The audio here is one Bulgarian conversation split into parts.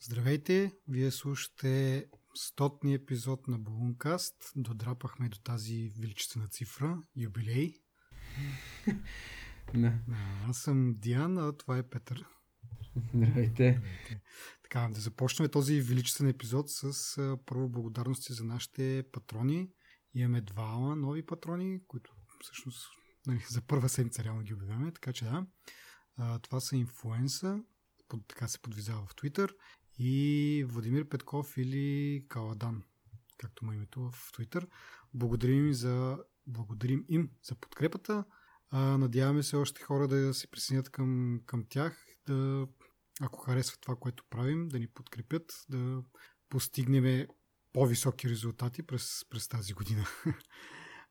Здравейте! Вие слушате стотни епизод на Балункаст. Додрапахме до тази величествена цифра, юбилей. Не. Аз съм Диан, а това е Петър. Здравейте. Така, да започнем този величествен епизод с първо благодарности за нашите патрони. Имаме двама нови патрони, които всъщност нали, за първа седмица реално ги обявяваме, така че да. А, това са Инфлуенса, под, така се подвизава в Twitter, и Владимир Петков или Каладан, както му е името в Twitter. Благодарим им за, благодарим им за подкрепата. А, надяваме се още хора да се присъединят към, към тях, да, ако харесват това, което правим, да ни подкрепят, да постигнем по-високи резултати през, през тази година.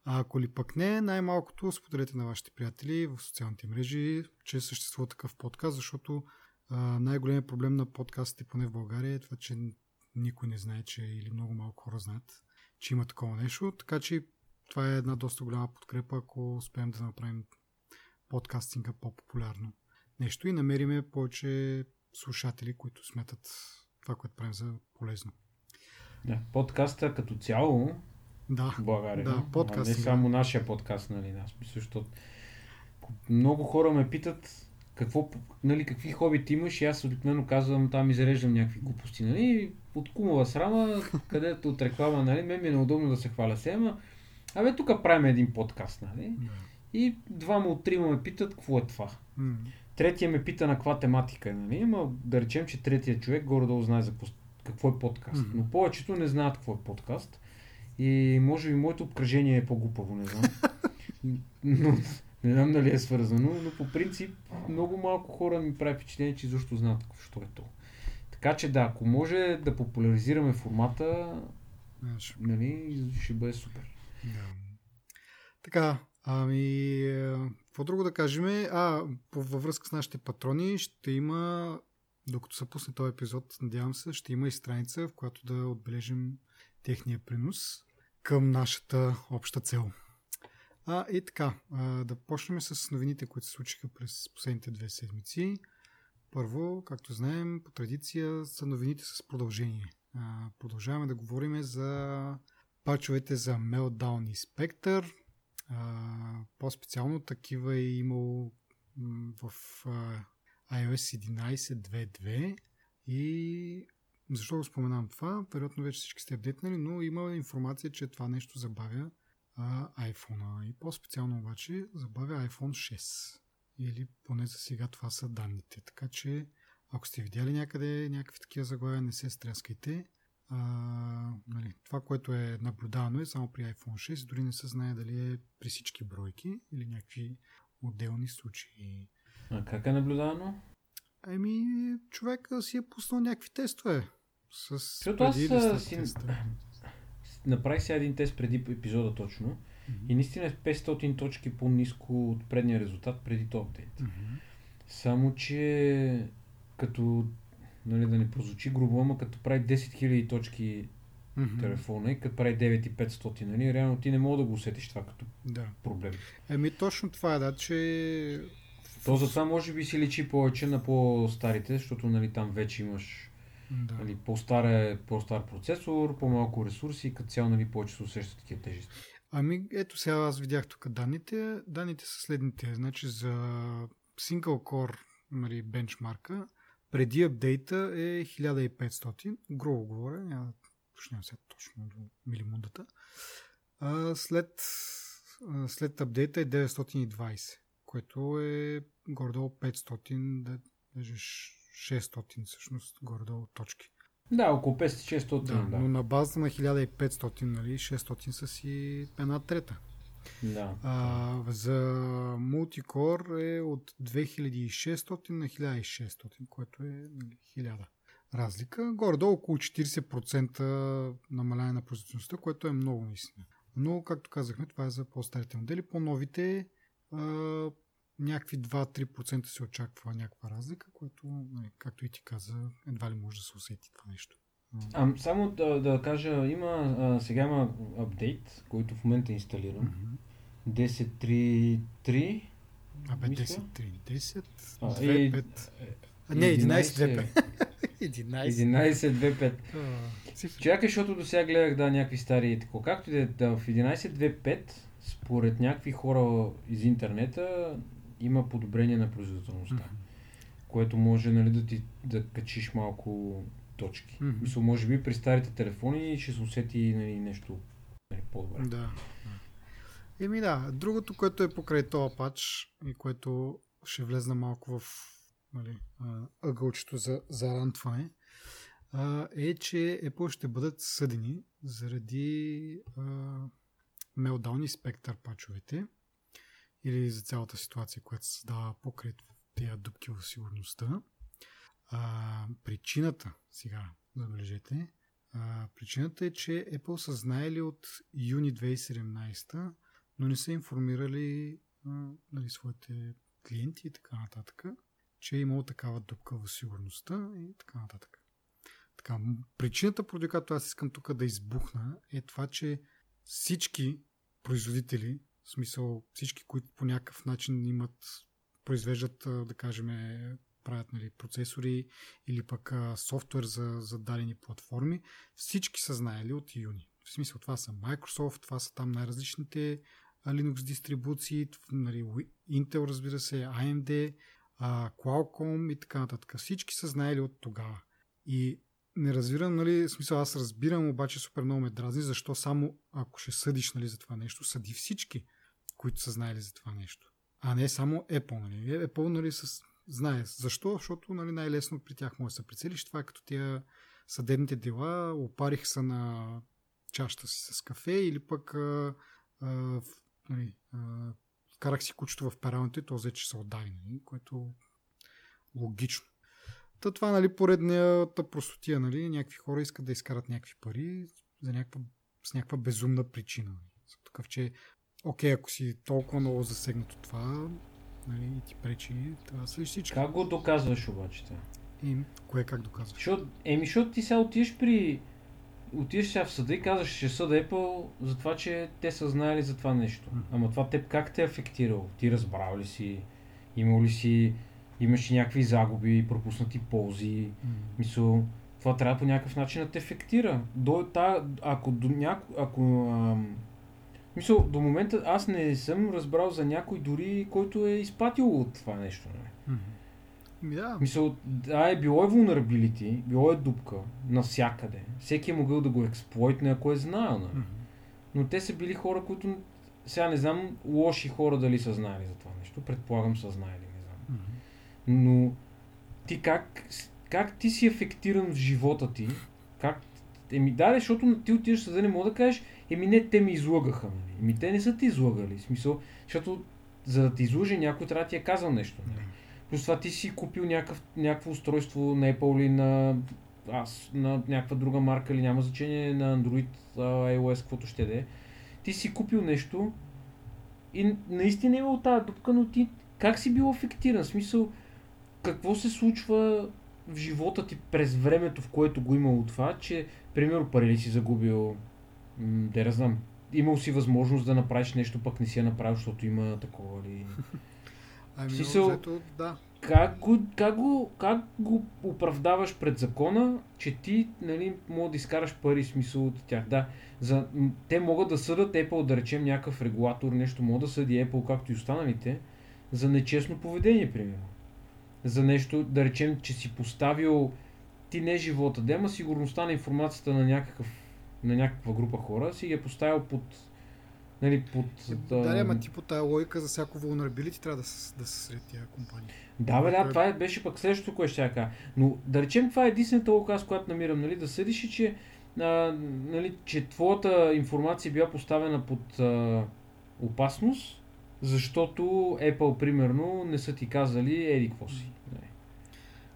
А ако ли пък не, най-малкото споделете на вашите приятели в социалните мрежи, че съществува такъв подкаст, защото най-големият проблем на подкастите, поне в България, е това, че никой не знае, че или много малко хора знаят, че има такова нещо. Така че това е една доста голяма подкрепа, ако успеем да направим подкастинга по-популярно нещо и намериме повече слушатели, които смятат това, което правим за полезно. Да, подкаста като цяло Да, в България. да, подкаст. не само нашия подкаст, нали, аз мисля, защото много хора ме питат какво, нали, какви хобити имаш и аз обикновено казвам, там изреждам някакви глупости, нали, от кумова срама, където от реклама, нали, мен ми е неудобно да се хваля се, ама, абе, тук правим един подкаст, нали, и двама от трима ме питат, какво е това. Третия ме пита на каква тематика е, нали? Ама да речем, че третия човек горе-долу знае за какво е подкаст. Но повечето не знаят какво е подкаст. И може би моето обкръжение е по-глупаво, не знам. но не знам дали е свързано, но по принцип много малко хора ми прави впечатление, че защо знаят какво е то. Така че да, ако може да популяризираме формата, знаеш, нали, ще бъде супер. Да. Така, ами, е, какво друго да кажем? А, във връзка с нашите патрони ще има, докато се пусне този епизод, надявам се, ще има и страница, в която да отбележим техния принос към нашата обща цел. А, и така, а, да почнем с новините, които се случиха през последните две седмици. Първо, както знаем, по традиция са новините с продължение. А, продължаваме да говорим за пачовете за Meltdown и Spectre. А, по-специално такива е имало в а, iOS 11.2.2 и защо го споменавам това? Вероятно вече всички сте апдейтнали, но има информация, че това нещо забавя а, iPhone. И по-специално обаче забавя iPhone 6. Или поне за сега това са данните. Така че, ако сте видяли някъде някакви такива заглавия, не се стряскайте. А, нали, това, което е наблюдавано е само при iPhone 6, дори не се знае дали е при всички бройки или някакви отделни случаи. А как е наблюдавано? Еми, човек си е пуснал някакви тестове. С Защото аз, си-. Направих сега един тест преди епизода точно. И наистина е 500 точки по-низко от предния резултат преди този апдейт. Мгм. Само, че като, нали да не прозвучи грубо, ама като прави 10 000 точки Мгм. телефона и като прави 9500, нали, реално ти не мога да го усетиш това като Да. проблем. Еми, точно това е, да, че... То затова може би си личи повече на по-старите, защото нали, там вече имаш Да. нали, по-стар, е, по-стар процесор, по-малко ресурси и като цяло нали, повече се усещат такива тежести. Ами, ето сега аз видях тук данните. Данните са следните. Значи за Single Core нали, бенчмарка преди апдейта е 1500. Грубо говоря, няма да точням сега точно до милимундата. А, след, а, след апдейта е 920, което е горе-долу 500, да, 600 всъщност горе-долу точки. Да, около 500-600. Да, Да, но на базата на 1500, нали, 600 са си една трета. да. А, за мултикор е от 2600 на 1600, което е нали, 1000 разлика. Горе-долу около 40% намаляне на производителността, което е много наистина. Но, както казахме, това е за по-старите модели. По-новите а, някакви 2-3% се очаква някаква разлика, което, нали, както и ти каза, едва ли може да се усети това нещо. А, само да, да кажа, има, а, сега има апдейт, който в момента инсталирам. Мгм. 10.3.3 Абе, мисля. 10, 3, 10, А, 2, и- 5. А, не, 11, 2, 5. 11. 11.2.5. А, цифри. Чакай, защото до сега гледах да някакви стари и. Както и да, е, да в 11.2.5 според някакви хора из интернета има подобрение на производителността, Мгм. което може нали, да ти да качиш малко точки. Мгм. Мисля, може би при старите телефони ще се усети нали, нещо нали, по-добре. Да. Еми да, другото, което е покрай този пач и което ще влезна малко в нали, ъгълчето за, за рантване, е, че Apple ще бъдат съдени заради а, Meltdown и Spectre пачовете или за цялата ситуация, която се създава покрай тези дупки в сигурността. А, причината, сега забележете, а, причината е, че Apple са знаели от юни 2017, но не са информирали а, нали, своите клиенти и така нататък, че е имало такава дупка в сигурността и така нататък. Така, причината, поради която аз искам тук да избухна, е това, че всички производители, в смисъл всички, които по някакъв начин имат, произвеждат, да кажем, правят нали, процесори или пък а, софтуер за, за дадени платформи, всички са знаели от юни. В смисъл, това са Microsoft, това са там най-различните Linux дистрибуции, нали, Intel, разбира се, AMD, а, Qualcomm и така нататък. Всички са знаели от тогава. И не разбирам, нали, смисъл аз разбирам, обаче супер много ме дразни, защо само ако ще съдиш нали, за това нещо, съди всички, които са знаели за това нещо. А не само Apple, нали. Apple, нали, с... знае. Защо? Защото нали, най-лесно при тях може да се прицелиш. Това е като тия съдебните дела, опарих се на чашата си с кафе или пък а, а, нали, а, вкарах си кучето в пералнята и то взе, че се отдави, нали, което логично. Та това, нали, поредната простотия, нали, някакви хора искат да изкарат някакви пари за някаква, с някаква безумна причина. Нали. Такъв, че, окей, ако си толкова много засегнат от това, нали, и ти пречи, трябва да следиш всички. Как го доказваш обаче това? И кое как доказваш? Защото, еми, защото ти сега отиваш при... Отиваш сега в съда и казваш, че съда Apple за това, че те са знаели за това нещо. Мгм. Ама това теб как те е афектирало? Ти разбрал ли си? Имал ли си... Имаш ли някакви загуби, пропуснати ползи? М. Мисъл, това трябва по някакъв начин да те ефектира. До, та, ако до няко, ако, ам, мисъл, до момента аз не съм разбрал за някой дори, който е изпатил от това нещо. Ми да, Мисъл, да, е било е vulnerability, било е дупка, навсякъде. Всеки е могъл да го експлойтне, ако е знаел. Мгм. Но те са били хора, които, сега не знам, лоши хора дали са знаели за това нещо. Предполагам са знаели, не знам. Но ти как, как ти си ефектиран в живота ти? Как, еми да, защото ти отиваш съда, не мога да кажеш, еми не, те ми излъгаха. Нали? Еми те не са ти излъгали. В смисъл, защото за да ти излъже някой трябва да ти е казал нещо. Нали? Плюс това ти си купил някакъв, някакво устройство на Apple или на, аз, на някаква друга марка или няма значение на Android, iOS, каквото ще да е. Ти си купил нещо и наистина е имал тази дупка, но ти как си бил афектиран? В смисъл, какво се случва в живота ти през времето, в което го имало това, че, примерно, пари ли си загубил, м, да знам, имал си възможност да направиш нещо, пък не си я направил, защото има такова ли... Ами, много взето, да. Как го, как, го, как го оправдаваш пред закона, че ти нали, мога да изкараш пари смисъл от тях? Да, за, те могат да съдат Apple, да речем някакъв регулатор, нещо, могат да съди Apple, както и останалите, за нечестно поведение, примерно. За нещо, да речем, че си поставил ти не живота, да ама сигурността на информацията на, някакъв, на някаква група хора, си ги е поставил под, нали, под... Да, да, ама ти по тая логика за всяко vulnerability трябва да се, да сред тия компании. Да, бе, да, е- това е, беше пък следващото, което ще я кажа. Но да речем, това е единствената лока, аз която намирам, нали, да съдиш и, че, а, нали, че твоята информация е била поставена под а, опасност, защото Apple, примерно, не са ти казали еди какво си.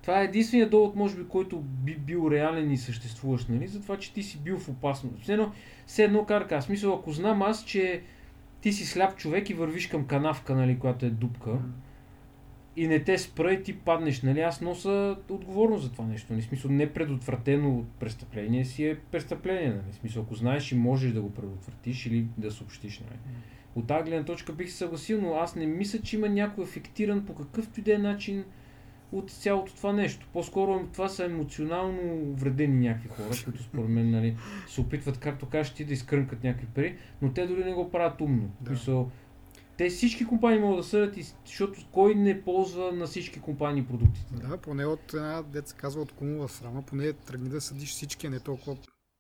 Това е единственият довод, може би, който би бил реален и съществуващ, нали, за това, че ти си бил в опасност. Все едно, все едно карка. В смисъл, ако знам аз, че ти си сляп човек и вървиш към канавка, нали, която е дупка, и не те спра и ти паднеш, нали, аз нося отговорност за това нещо. Нали, смисъл, непредотвратено престъпление си е престъпление. Нали, смисъл, ако знаеш и можеш да го предотвратиш или да съобщиш. Нали. От тази гледна точка бих се съгласил, но аз не мисля, че има някой ефектиран по какъвто и да е начин от цялото това нещо. По-скоро това са емоционално вредени някакви хора, които според мен нали, се опитват, както кажеш ти, да изкрънкат някакви пари, но те дори не го правят умно. Да. Мисъл, те всички компании могат да съдят, защото кой не ползва на всички компании продуктите. Да, поне от една, деца казва, от кумова срама, поне тръгни да съдиш всички, а не толкова,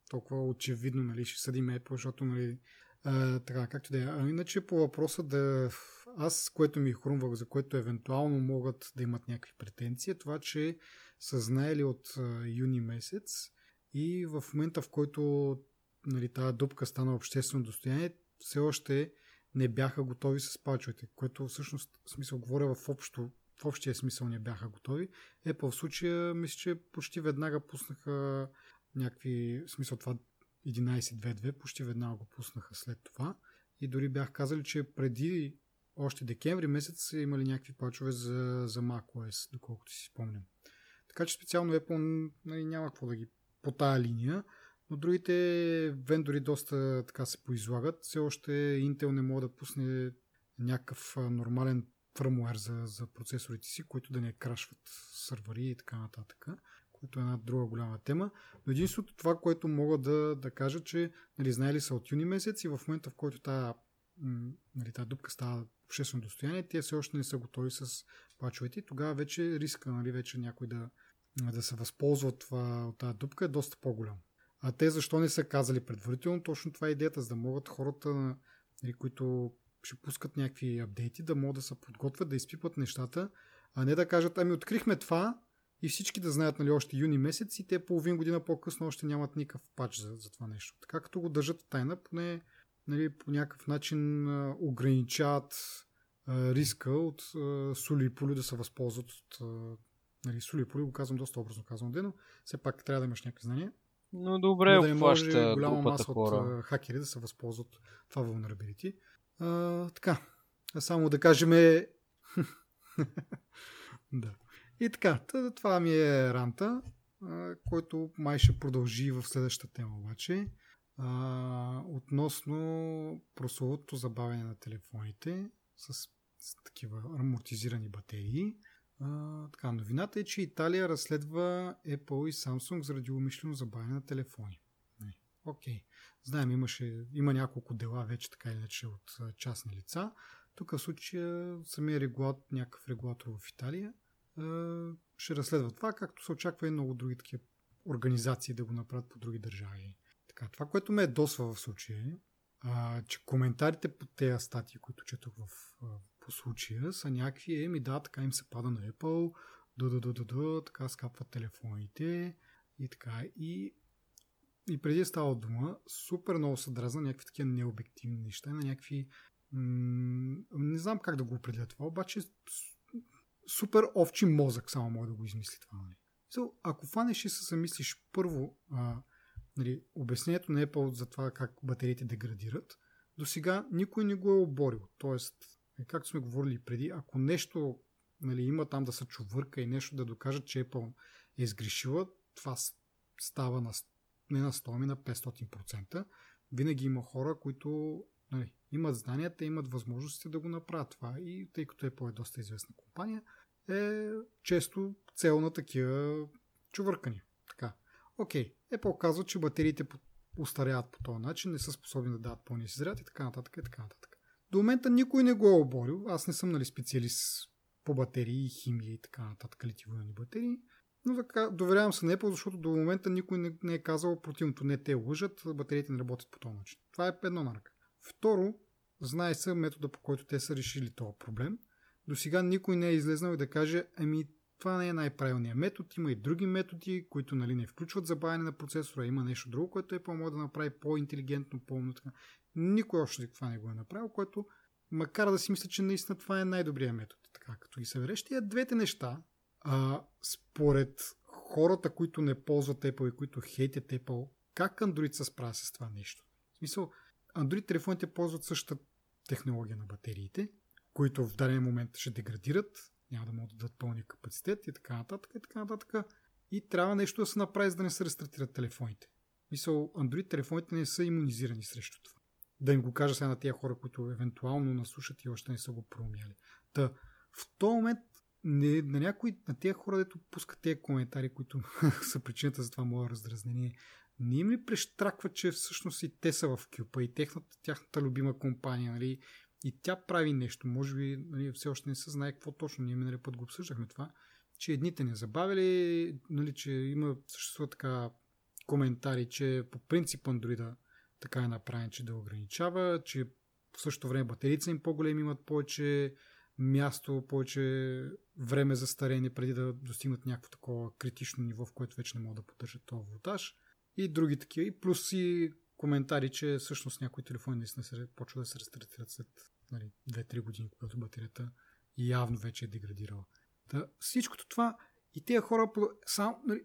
толкова очевидно, нали, ще съдим Apple, защото, нали, а, така, както да е. А иначе по въпроса да... Аз, което ми хрумвах, за което евентуално могат да имат някакви претенции, е това, че са знаели от юни месец и в момента, в който нали, тази дупка стана обществено достояние, все още не бяха готови с пачовете, което всъщност, в смисъл, говоря в, общо, в общия смисъл не бяха готови. Apple в случая, мисля, че почти веднага пуснаха някакви, в смисъл това 11.2.2, почти веднага го пуснаха след това. И дори бях казали, че преди още декември месец са имали някакви пачове за, за macOS, доколкото си спомням. Така че специално Apple нали, няма какво да ги по тая линия, но другите вендори доста така се поизлагат. Все още Intel не може да пусне някакъв нормален фърмуер за, за процесорите си, които да не крашват сървъри и така нататък което е една друга голяма тема. Но единството това, което мога да, да кажа, че нали, знаели са от юни месец и в момента, в който тази, нали, тази дупка става обществено достояние, те все още не са готови с пачовете. Тогава вече риска, нали, вече някой да, да се възползва от, това, от тази дупка е доста по-голям. А те защо не са казали предварително? Точно това е идеята, за да могат хората, нали, които ще пускат някакви апдейти, да могат да се подготвят, да изпипат нещата, а не да кажат, ами открихме това, и всички да знаят нали, още юни месец и те половин година по-късно още нямат никакъв пач за, за това нещо. Така като го държат тайна, поне нали, по някакъв начин ограничават риска от а, Сули и Пули да се възползват от нали, Сули и Пули, го казвам доста образно казвам, но все пак трябва да имаш някакви знания. Но добре, но да не може голяма маса хора. от хакери да се възползват това vulnerability. А, така, само да кажем да. И така, това ми е ранта, който май ще продължи в следващата тема обаче. А, относно прословото забавяне на телефоните с, с такива амортизирани батерии. А, така, новината е, че Италия разследва Apple и Samsung заради умишлено забавяне на телефони. Окей. Okay. Знаем, имаше, има няколко дела вече така или иначе от частни лица. Тук в случая самия регулат, някакъв регулатор в Италия ще разследва това, както се очаква и много други такива организации да го направят по други държави. Така, това, което ме е досва в случая, а, че коментарите по тези статии, които четох в, а, по случая, са някакви, еми да, така им се пада на Apple, да, да, да, да, да, така скапват телефоните и така. И, и преди става дума, супер много се дразна някакви такива необективни неща, на някакви м- не знам как да го определя това, обаче супер овчи мозък само може да го измисли това. Нали? So, ако фанеш и се замислиш първо а, нали, обяснението на Apple за това как батериите деградират, до сега никой не го е оборил. Тоест, е, както сме говорили преди, ако нещо нали, има там да се чувърка и нещо да докажат, че Apple е сгрешила, това става на, не на 100, ами на 500%. Винаги има хора, които нали, имат знанията, имат възможности да го направят това. И тъй като Apple е доста известна компания, е често цел на такива чувъркани. Окей, Apple казва, че батериите устаряват по този начин, не са способни да дадат си заряд и така нататък и така нататък. До момента никой не го е оборил. Аз не съм нали, специалист по батерии, химия и така нататък, литиевони батерии. Но така, доверявам се на Apple, защото до момента никой не, не е казал противното. Не те лъжат, батериите не работят по този начин. Това е едно на ръка. Второ, знае се метода по който те са решили този проблем. До сега никой не е излезнал и да каже, ами това не е най-правилният метод, има и други методи, които нали, не включват забавяне на процесора, има нещо друго, което е по-може да направи по-интелигентно, по-умно. Никой още това не го е направил, което макар да си мисля, че наистина това е най-добрият метод. Така, като ги събереш тия двете неща, а, според хората, които не ползват Apple и които хейтят Apple, как Android се справя с това нещо? В смисъл, Android телефоните ползват същата технология на батериите, които в даден момент ще деградират, няма да могат да дадат пълния капацитет и така нататък и така нататък. И трябва нещо да се направи, за да не се рестартират телефоните. Мисъл, Android телефоните не са иммунизирани срещу това. Да им го кажа сега на тия хора, които евентуално наслушат и още не са го проумяли. Та, в този момент не, на някои, на тези хора, дето пускат тези коментари, които са причината за това мое раздразнение, не им ли прещраква, че всъщност и те са в Кюпа и техната, тяхната любима компания, нали? И тя прави нещо. Може би нали, все още не се знае какво точно. Ние минали път го обсъждахме това, че едните не забавили, нали, че има съществува така коментари, че по принцип Андроида така е направен, че да ограничава, че в същото време батерици им по-големи имат повече място, повече време за старение преди да достигнат някакво такова критично ниво, в което вече не могат да поддържат този волтаж. И други такива. И плюс и коментари, че всъщност някои телефони наистина се почва да се рестартират след нали, 2-3 години, когато батерията явно вече е деградирала. Да, всичкото това и тези хора сам, нали,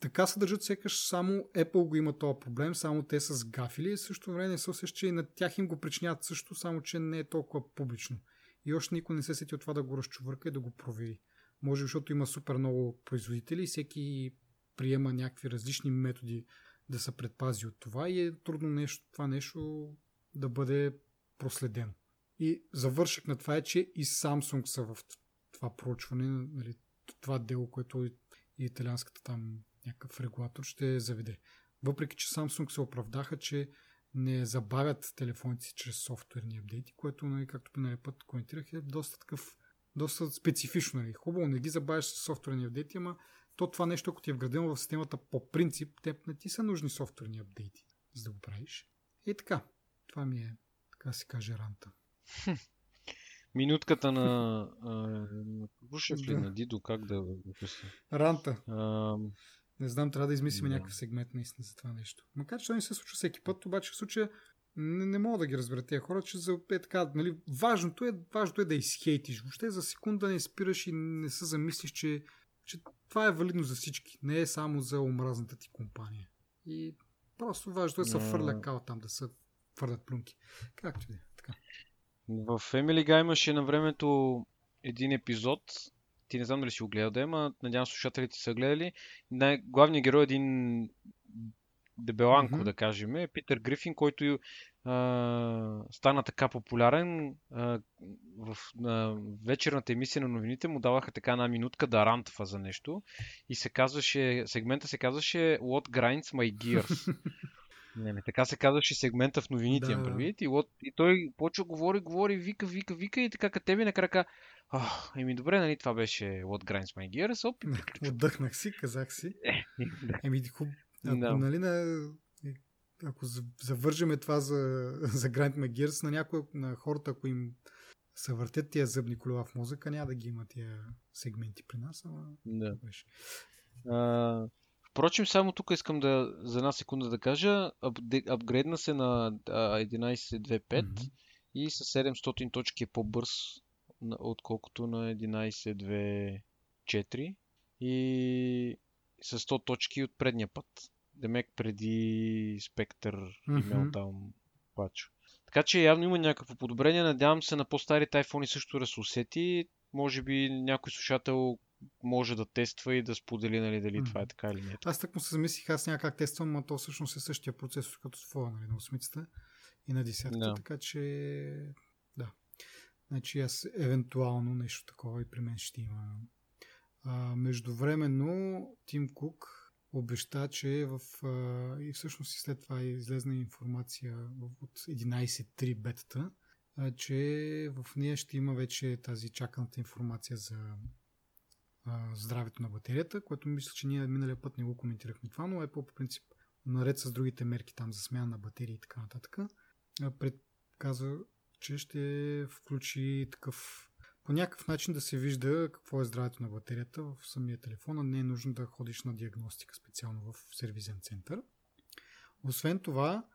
така се държат сякаш само Apple го има този проблем, само те са сгафили и също време се усеща, че и на тях им го причиняват също, само че не е толкова публично. И още никой не се сети от това да го разчувърка и да го провери. Може, защото има супер много производители и всеки приема някакви различни методи да се предпази от това и е трудно нещо, това нещо да бъде проследено. И завършък на това е, че и Samsung са в това проучване, нали, това дело, което и италианската там някакъв регулатор ще заведе. Въпреки, че Samsung се оправдаха, че не забавят телефоните си чрез софтуерни апдейти, което, нали, както миналия път коментирах, е доста такъв, доста специфично. Нали. Хубаво, не ги забавяш с софтуерни апдейти, ама то това нещо, ако ти е вградено в системата по принцип, те не ти са нужни софтуерни апдейти, за да го правиш. И така, това ми е, така си каже, ранта. Минутката на... на ще да. на Дидо, как да го Ранта. А, не знам, трябва да измислим да. някакъв сегмент наистина за това нещо. Макар че това не се случва всеки път, обаче в случая не, не мога да ги разбера тези хора, че за, е така, нали, важното, е, важното е да изхейтиш. Въобще за секунда не спираш и не се замислиш, че, че това е валидно за всички. Не е само за омразната ти компания. И просто важното е да се фърля кал там, да се фърлят плюнки. Както и е. Така. В Family Guy имаше на времето един епизод, ти не знам дали си го гледал да е, надявам слушателите са гледали. Най- главният герой е един дебеланко, mm-hmm. да кажем, е Питър Грифин, който а, стана така популярен. А, в на вечерната емисия на новините му даваха така една минутка да рантва за нещо. И се казваше, сегмента се казваше What Grinds My Gears. Не, не, така се казваше сегмента в новините, да, предвид. И, от, и той почва говори, говори, вика, вика, вика и така като тебе накрака. Ах, еми добре, нали това беше What Grinds My Gears, оп, Отдъхнах си, казах си. Е, еми, хуб, ако, да. нали, на, ако завържеме това за, за Grind My Gears, на някои на хората, ако им се въртят тия зъбни колела в мозъка, няма да ги има тия сегменти при нас, ама да. беше. А, Впрочем, само тук искам да за една секунда да кажа, апгрейдна се на 11.2.5 mm-hmm. и с 700 точки е по-бърз, отколкото на 11.2.4 и с 100 точки от предния път. Демек преди Spectre mm-hmm. и Meltdown пачо. Така че явно има някакво подобрение. Надявам се на по-старите iPhone също да се усети. Може би някой слушател може да тества и да сподели нали, дали mm. това е така или не. Аз так му се замислих, аз няма как тествам, но то всъщност е същия процесор като с нали, на осмицата и на десятката, да. така че да. Значи аз евентуално нещо такова и при мен ще има. А, междувременно Тим Кук обеща, че в, а, и всъщност и след това излезна информация от 11.3 бетата, а, че в нея ще има вече тази чаканата информация за а, здравето на батерията, което мисля, че ние миналия път не го коментирахме това, но Apple по принцип наред с другите мерки там за смяна на батерии и така нататък, предказва, че ще включи такъв по някакъв начин да се вижда какво е здравето на батерията в самия телефон, а не е нужно да ходиш на диагностика специално в сервизен център. Освен това,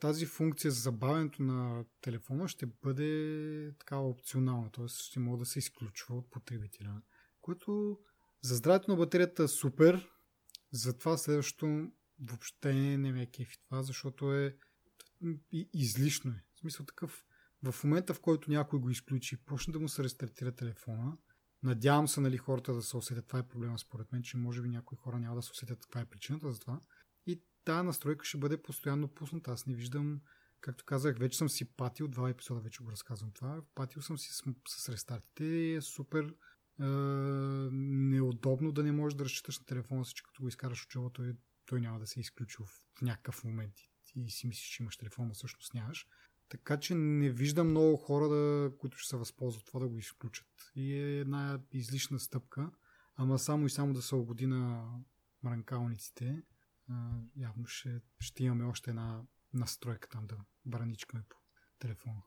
тази функция за забавянето на телефона ще бъде така опционална, т.е. ще може да се изключва от потребителя което за здравето на батерията е супер, затова следващото въобще не ме кефи това, защото е излишно е. В смисъл такъв, в момента в който някой го изключи, почне да му се рестартира телефона, надявам се нали, хората да се усетят, това е проблема според мен, че може би някои хора няма да се усетят каква е причината за това. И тази настройка ще бъде постоянно пусната. Аз не виждам, както казах, вече съм си патил, два епизода вече го разказвам това, патил съм си с, с рестартите е супер е, неудобно да не можеш да разчиташ на телефона си, че като го изкараш от челото, той, той няма да се изключи в някакъв момент и, си мислиш, че имаш телефон, но всъщност нямаш. Така че не виждам много хора, да, които ще се възползват това да го изключат. И е една излишна стъпка, ама само и само да се угоди на мранкалниците, явно ще, ще имаме още една настройка там да браничкаме по телефона.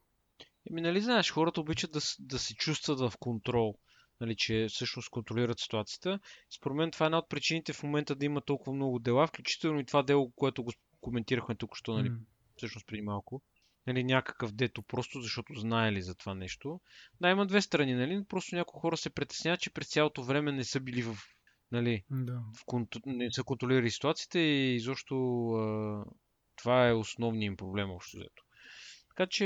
Еми, нали знаеш, хората обичат да, да се чувстват в контрол, нали, че всъщност контролират ситуацията. Според мен това е една от причините в момента да има толкова много дела, включително и това дело, което го коментирахме тук, що, нали, mm. всъщност преди малко. Нали, някакъв дето, просто защото знаели за това нещо. Да, има две страни, нали? Просто някои хора се притесняват, че през цялото време не са били в нали, да. в контр... не са контролирали ситуацията и изобщо а, това е основният им проблем общо взето. Така че...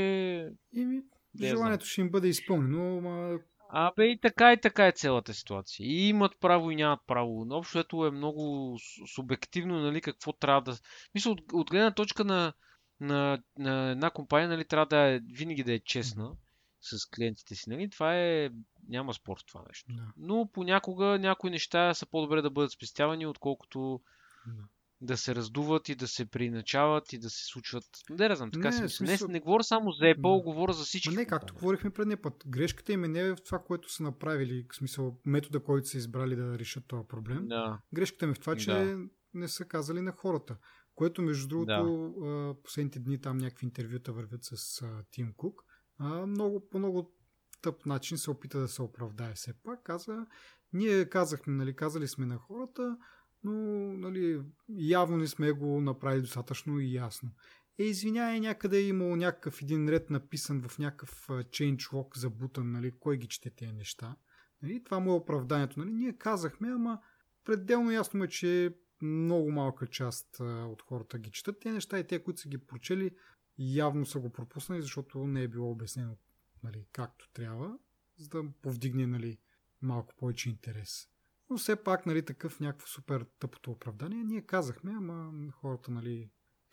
И желанието ще им бъде изпълнено, ма... Абе и така и така е цялата ситуация. И имат право и нямат право. Но общо ето е много субективно, нали, какво трябва да... Мисля, от, от гледна точка на, на, на една компания, нали, трябва да е, винаги да е честна с клиентите си, нали? Това е... Няма спор в това нещо. Да. Но понякога някои неща са по-добре да бъдат спестявани, отколкото Да. да се раздуват и да се приначават и да се случват. Не, не знам, така Не, си в мисля. смисъл- Не, не говоря само за Apple, Да. говоря за всички. Ма не, както компании. говорихме предния път. Грешката им е не в това, което са направили, в смисъл метода, който са избрали да решат този проблем. Да. Грешката ми е в това, че Да. не са казали на хората. Което, между другото, да. последните дни там някакви интервюта вървят с Тим Кук. Много, по много тъп начин се опита да се оправдае все пак. Каза, ние казахме, нали, казали сме на хората, но нали, явно не сме го направили достатъчно и ясно. Е, извиняй, някъде е имало някакъв един ред написан в някакъв а, changelog за бутан, нали, кой ги чете тези неща. Нали, това му е оправданието. Нали. Ние казахме, ама пределно ясно е, че много малка част от хората ги четат тези неща и те, които са ги прочели, явно са го пропуснали, защото не е било обяснено нали, както трябва, за да повдигне нали, малко повече интерес. Но все пак, нали, такъв някакво супер тъпото оправдание, ние казахме, ама хората, нали,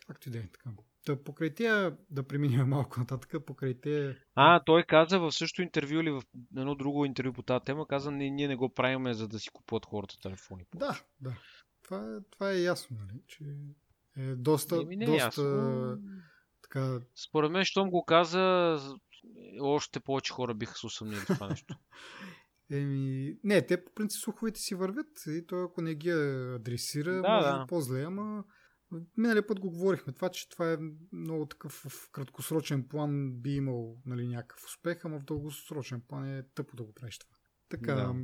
както и да е така. Та, покрай тия, да преминем малко нататък, покрай тия... А, той каза в същото интервю или в едно друго интервю по тази тема, каза, ние, ние не го правиме, за да си купуват хората телефони. Да, да. Това, е- това е ясно, нали, че е доста, Еми, не е доста ясно. така Според мен, щом го каза, още повече хора биха се усъмнили това нещо. Еми, не, те по принцип слуховете си вървят и той ако не ги адресира, Да, може да. по-зле, ама миналия път го говорихме това, че това е много такъв в краткосрочен план би имал нали, някакъв успех, ама в дългосрочен план е тъпо да го правиш това. Така, Да.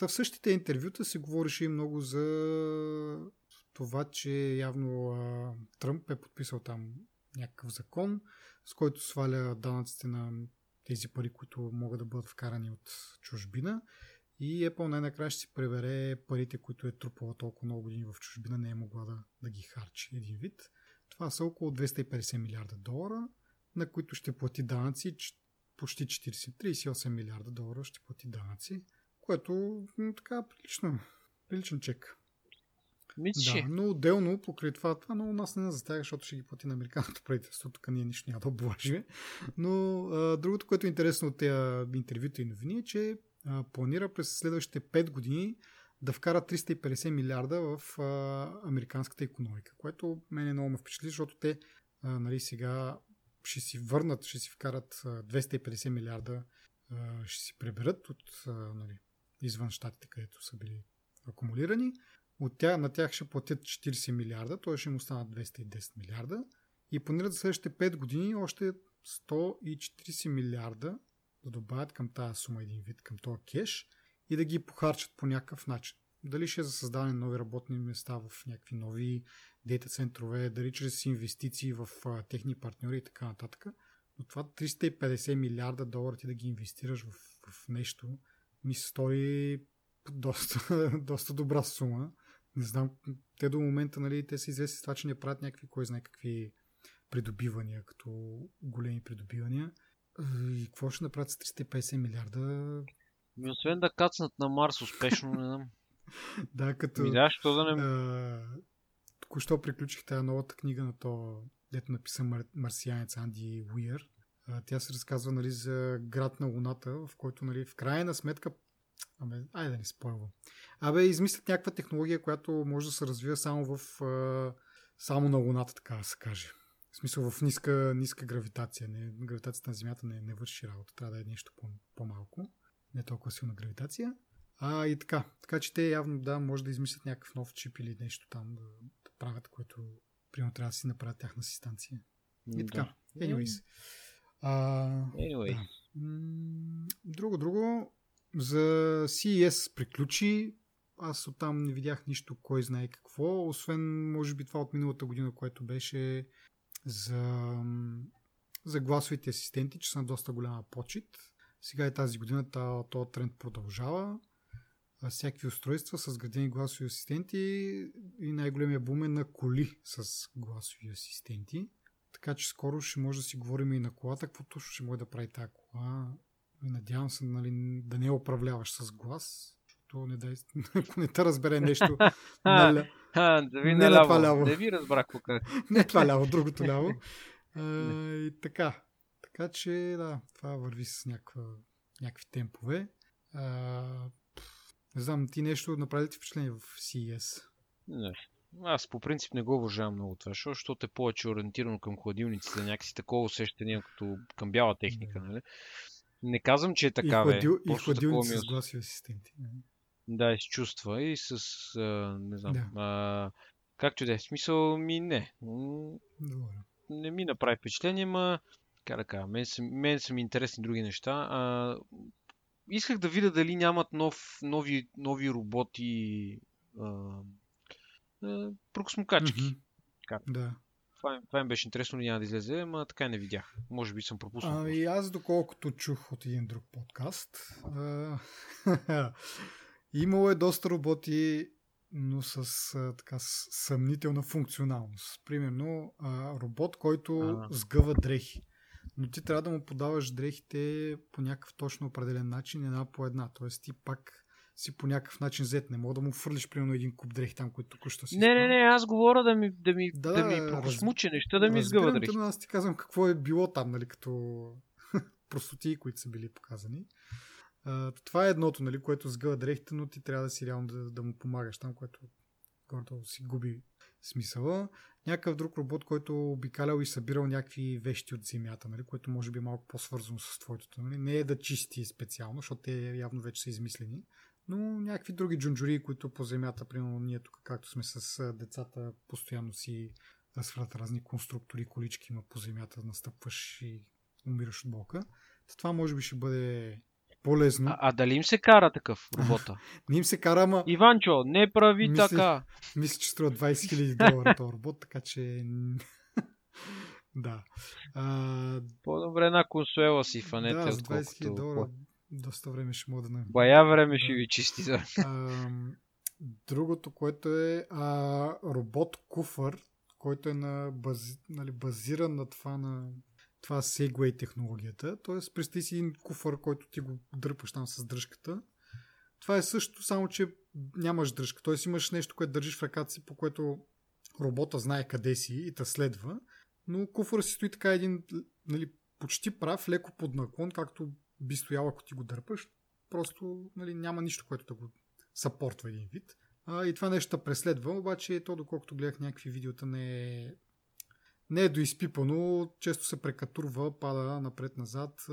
Та в същите интервюта се говореше и много за това, че явно а, Тръмп е подписал там някакъв закон, с който сваля данъците на тези пари, които могат да бъдат вкарани от чужбина. И Apple най-накрая ще си превере парите, които е трупала толкова много години в чужбина, не е могла да, да ги харчи един вид. Това са около 250 милиарда долара, на които ще плати данъци почти 40, 38 милиарда долара ще плати данъци, което така прилично, приличен чек. Мисля, Да, но отделно покрай това, това много нас не нас затяга, защото ще ги плати на американското правителство, тук ние нищо няма да обложим. Но а, другото, което е интересно от тези интервюта и новини е, че а, планира през следващите 5 години да вкара 350 милиарда в а, американската економика, което мене много ме впечатли, защото те а, нали, сега ще си върнат, ще си вкарат а, 250 милиарда, а, ще си приберат от а, нали, извън щатите, където са били акумулирани. От тях, на тях ще платят 40 милиарда, т.е. ще им останат 210 милиарда. И планират за следващите 5 години още 140 милиарда да добавят към тази сума един вид, към този кеш и да ги похарчат по някакъв начин. Дали ще е за създаване на нови работни места в някакви нови дейта центрове, дали чрез инвестиции в а, техни партньори и така нататък. Но това 350 милиарда долара ти да ги инвестираш в, в нещо ми се стори доста, доста добра сума. Не знам, те до момента, нали, те са известни с това, че не правят някакви, кой знае какви придобивания, като големи придобивания. И какво ще направят с 350 милиарда? ми освен да кацнат на Марс успешно, не знам. Да, като... Ми да, що да не... а, току-що приключих тази новата книга на то, дето написа мар- марсианец Анди Уиер. Тя се разказва нали, за град на Луната, в който нали, в крайна сметка Абе, айде да не спойвам. Абе, измислят някаква технология, която може да се развива само в... Само на Луната, така да се каже. В смисъл в ниска, ниска гравитация. Не, гравитацията на Земята не, не върши работа. Трябва да е нещо по, по-малко. Не толкова силна гравитация. А, и така. Така че те явно, да, може да измислят някакъв нов чип или нещо там да, да правят, което примерно трябва да си направят тяхна си станция. И така. Anyways. А, Anyway. да. Друго, друго. За CES приключи. Аз оттам не видях нищо, кой знае какво, освен, може би, това от миналата година, което беше за, за гласовите асистенти, че са на доста голяма почет. Сега и тази година този тренд продължава. Всякакви устройства с градени гласови асистенти и най-големия бум е на коли с гласови асистенти. Така че скоро ще може да си говорим и на колата, какво точно ще може да прави тази кола. И Надявам се нали, да не управляваш с глас, защото не дай, ако не те разбере нещо, А, да ви Не на това наляво. ляво. Не ви разбрах казах. не това ляво, другото ляво. А, и така. Така че, да, това върви с някаква, някакви темпове. А, не знам, ти нещо направи ти впечатление в CES? Не. Аз по принцип не го уважавам много това защото е повече ориентирано към хладилниците, някакси такова усещане, като към бяла техника, Да. нали? Не казвам, че е и, така, бе. хладил, и хладилници е с гласови асистенти. Да, и с чувства и с... А, не знам. Да. А, както и да е. Смисъл ми не. Добре. Не ми направи впечатление, ма... Как да кажа, мен са, мен са ми интересни други неща. А, исках да видя дали нямат нов, нови, нови роботи а, прокосмокачки. Мгм. Как? Да. Това, им- това им беше интересно, но няма да излезе, ма така и не видях. Може би съм пропуснал. Ами аз доколкото чух от един друг подкаст, а, имало е доста роботи, но с а, така съмнителна функционалност. Примерно а, робот, който А. сгъва дрехи. Но ти трябва да му подаваш дрехите по някакъв точно определен начин, една по една. Тоест ти пак си по някакъв начин взет. Не мога да му фърлиш примерно един куп дрехи там, които току-що си Не, не, не, аз говоря да ми, да ми, Да, да, ми раз- неща, да ми те, дрехи. аз ти казвам какво е било там, нали, като простоти, които са били показани. А, това е едното, нали, което сгъва дрехите, но ти трябва да си реално да, да му помагаш там, което гордо си губи смисъла. Някакъв друг робот, който обикалял и събирал някакви вещи от земята, нали, което може би е малко по-свързано с твоето. Нали. Не е да чисти специално, защото те явно вече са измислени, но някакви други джунджури, които по земята, примерно ние тук, както сме с децата, постоянно си да свалят разни конструктори, колички има по земята, настъпваш и умираш от болка. Та това може би ще бъде по-лесно. А, а дали им се кара такъв робота? Не им се кара, ама Иванчо, не прави Мисля- така. мисля, че струва 20 000 долара този робот, така че... да. А, По-добре една консуела си фанете, да, с 20 000 отколкото... долара доста време ще мога да... на- Бая време ще Да. ви чисти за... А, другото, което е а, робот куфър, който е на бази, нали, базиран на това на това Segway технологията. Тоест, представи си един куфър, който ти го дърпаш там с дръжката. Това е също, само че нямаш дръжка. Тоест имаш нещо, което държиш в ръката си, по което робота знае къде си и те следва. Но куфър си стои така един нали, почти прав, леко под наклон, както би стоял, ако ти го дърпаш. Просто нали, няма нищо, което да го съпортва един вид. А, и това нещо преследва, обаче то, доколкото гледах някакви видеота, не е, не е доизпипано, често се прекатурва, пада напред-назад,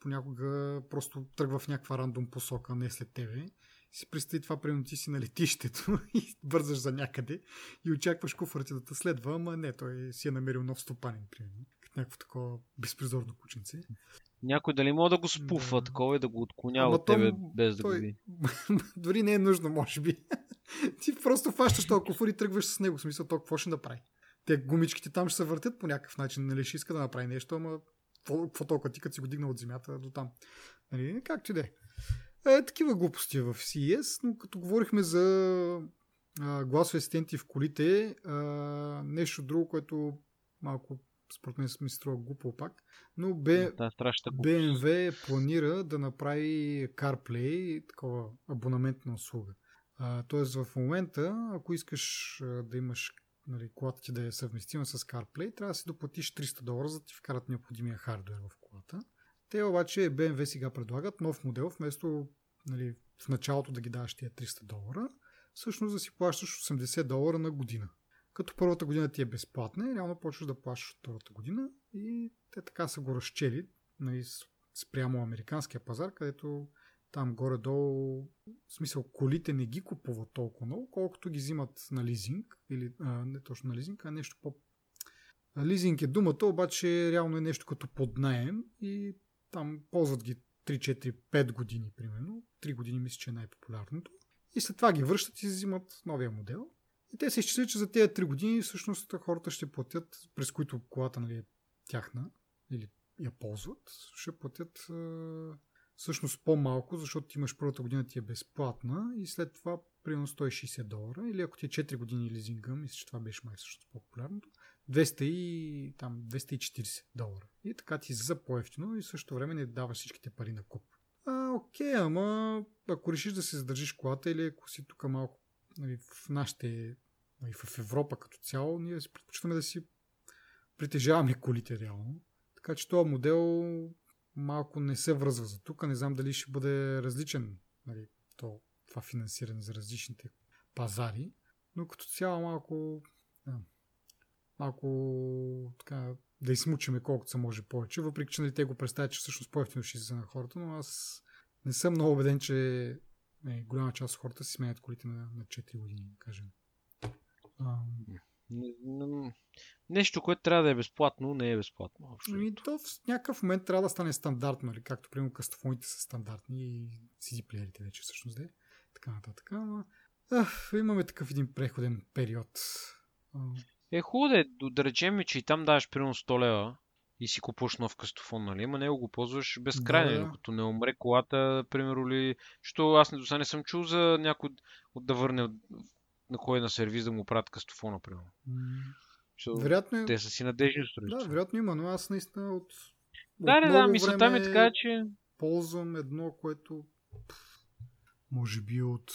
понякога просто тръгва в някаква рандом посока, не след тебе. Си представи това, примерно ти си на летището и бързаш за някъде и очакваш куфъра ти да те следва, ама не, той си е намерил нов стопанин, примерно. Някакво такова безпризорно кученце. Някой дали мога да го спуфва Да. такова и да го отклонява от тебе, то- без да го той- види. Дори не е нужно, може би. ти просто фащаш този куфър и тръгваш с него. В смисъл, то какво ще направи? Те гумичките там ще се въртят по някакъв начин. Нали, ще иска да направи нещо, ама какво толкова ти, като си го дигнал от земята до там. Нали, както и да е. Е, такива глупости в CES, но като говорихме за а, гласови асистенти в колите, а, нещо друго, което малко според мен ми струва глупо пак, но страшната глупост. BMW планира да направи CarPlay, такова абонаментна услуга. А, тоест в момента, ако искаш да имаш нали, колата ти да е съвместима с CarPlay, трябва да си доплатиш 300 долара, за да ти вкарат необходимия хардвер в колата. Те обаче BMW сега предлагат нов модел, вместо нали, в началото да ги даваш тия 300 долара, всъщност да си плащаш 80 долара на година. Като първата година ти е безплатна и реално почваш да плащаш от втората година и те така са го разчели нали, спрямо американския пазар, където там горе-долу, в смисъл, колите не ги купуват толкова много, колкото ги взимат на лизинг, или а, не точно на лизинг, а нещо по... Лизинг е думата, обаче реално е нещо като поднаем и там ползват ги 3, 4, 5 години, примерно. 3 години мисля, че е най-популярното. И след това ги връщат и взимат новия модел. И те се изчислят, че за тези 3 години всъщност хората ще платят, през които колата нали, е тяхна или я ползват, ще платят всъщност по-малко, защото ти имаш първата година ти е безплатна и след това примерно 160 долара или ако ти е 4 години лизинга, мисля, че това беше май всъщност по-популярното, 200 и, там, 240 долара. И така ти за по-ефтино и също време не даваш всичките пари на куп. А, окей, ама ако решиш да се задържиш колата или ако си тук малко нали, в нашите, нали, в Европа като цяло, ние предпочитаме да си притежаваме колите реално. Така че този модел малко не се връзва за тук. Не знам дали ще бъде различен нали, то, това финансиране за различните пазари, но като цяло малко да, малко така да измучиме колкото се може повече, въпреки че нали, те го представят, че всъщност по-ефтино ще за на хората, но аз не съм много убеден, че не, голяма част от хората си сменят колите на, на 4 години, да кажем. А, Нещо, което трябва да е безплатно, не е безплатно. Ами, то в някакъв момент трябва да стане стандартно, нали? както примерно кастофоните са стандартни и CD плеерите вече всъщност да е. Така нататък. Ама, ах, имаме такъв един преходен период. Е, хубаво да, да речем, че и там даваш примерно 100 лева и си купуваш нов кастофон, нали? Ама него го ползваш безкрайно, да, докато не умре колата, примерно ли... Що аз не, до не съм чул за някой да върне на кой на сервиз да му правят кастофона, примерно. Mm. вероятно е... Те са си надежни устройства. Да, вероятно има, но аз наистина от. Да, да, да, мисълта ми е така, че. Ползвам едно, което може би от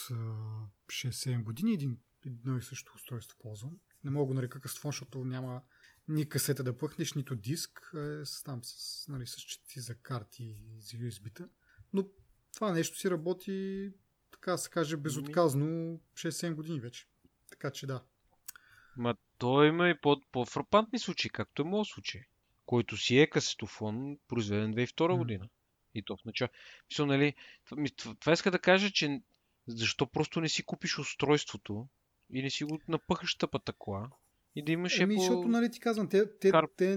6-7 години един, едно и също устройство ползвам. Не мога да нарека кастофон, защото няма ни касета да пъхнеш, нито диск. Е, с, там с, нали, с чети за карти за USB-та. Но това нещо си работи така се каже, безотказно 6-7 години вече. Така че да. Ма то има и по- по-фрапантни случаи, както е моят случай, който си е касетофон, произведен 2002 mm. година. И то в начало. Мисля, нали, това иска да кажа, че защо просто не си купиш устройството и не си го напъхаш тъпата кола и да имаш Еми, по... защото, нали ти казвам, те, те, Кар... те